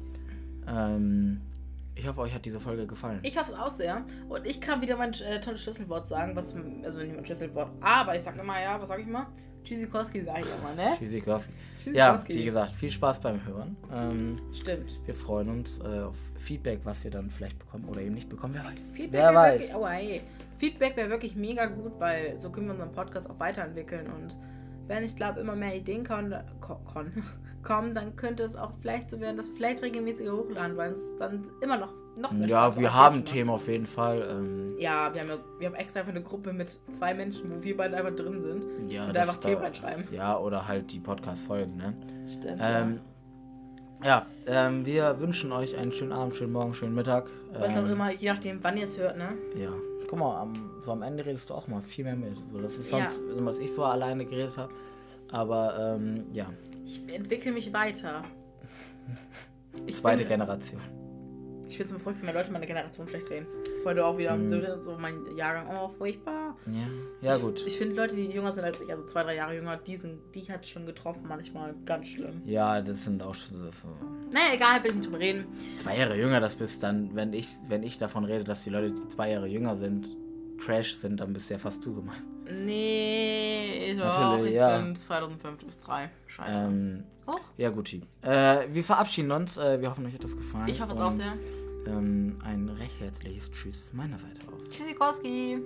Ähm, ich hoffe, euch hat diese Folge gefallen. Ich hoffe es auch sehr. Und ich kann wieder mein äh, tolles Schlüsselwort sagen, was, also nicht mein Schlüsselwort, aber ich sag immer, ja, was sag ich mal? Tschüssikowski sag ich immer, ne? Tschüssikowski. Ja, wie gesagt, viel Spaß beim Hören. Ähm, Stimmt. wir freuen uns äh, auf Feedback, was wir dann vielleicht bekommen oder eben nicht bekommen. Wer weiß. Feedback Wer weiß. wirklich, oh, hey. Feedback wäre wirklich mega gut, weil so können wir unseren Podcast auch weiterentwickeln und wenn ich glaube immer mehr Ideen kommen, ko- kon, kommen, dann könnte es auch vielleicht so werden, dass vielleicht regelmäßiger hochladen, weil es dann immer noch noch mehr Ja, Spaß wir haben jetzt schon Themen auf jeden Fall. Ähm. Ja, wir haben ja, wir haben extra einfach eine Gruppe mit zwei Menschen, wo wir beide einfach drin sind ja, und einfach Themen reinschreiben. Ja, oder halt die Podcast-Folgen, ne? Stimmt. Ähm, ja, ähm, wir wünschen euch einen schönen Abend, schönen Morgen, schönen Mittag. ja. Was auch Ähm, immer, je nachdem, wann ihr es hört, ne? Ja. Guck mal, am, so am Ende redest du auch mal viel mehr mit. So, das ist Ja. sonst, was ich so alleine geredet habe. Aber ähm, ja, Ich entwickle mich weiter. Ich zweite bin- Generation. Ich finde es immer furchtbar, wenn Leute meine Generation schlecht reden. Weil du auch wieder so, so mein Jahrgang, oh, furchtbar. Ja, ja gut. Ich, ich finde Leute, die jünger sind als ich, also zwei, drei Jahre jünger, die, sind, die hat schon getroffen, manchmal ganz schlimm. Ja, das sind auch schon so. Naja, egal, will ich nicht drüber reden. Zwei Jahre jünger, das bist dann, wenn ich, wenn ich davon rede, dass die Leute, die zwei Jahre jünger sind, Trash sind, dann bist ja fast du gemeint. Nee, doch, Natürlich, ich ja. bin 2005 bis 3. Scheiße. Ähm, Och, ja, guti. Äh, wir verabschieden uns. Äh, wir hoffen, euch hat das gefallen. ich hoffe es auch sehr. Ähm, ein recht herzliches Tschüss meiner Seite aus. Tschüssikowski.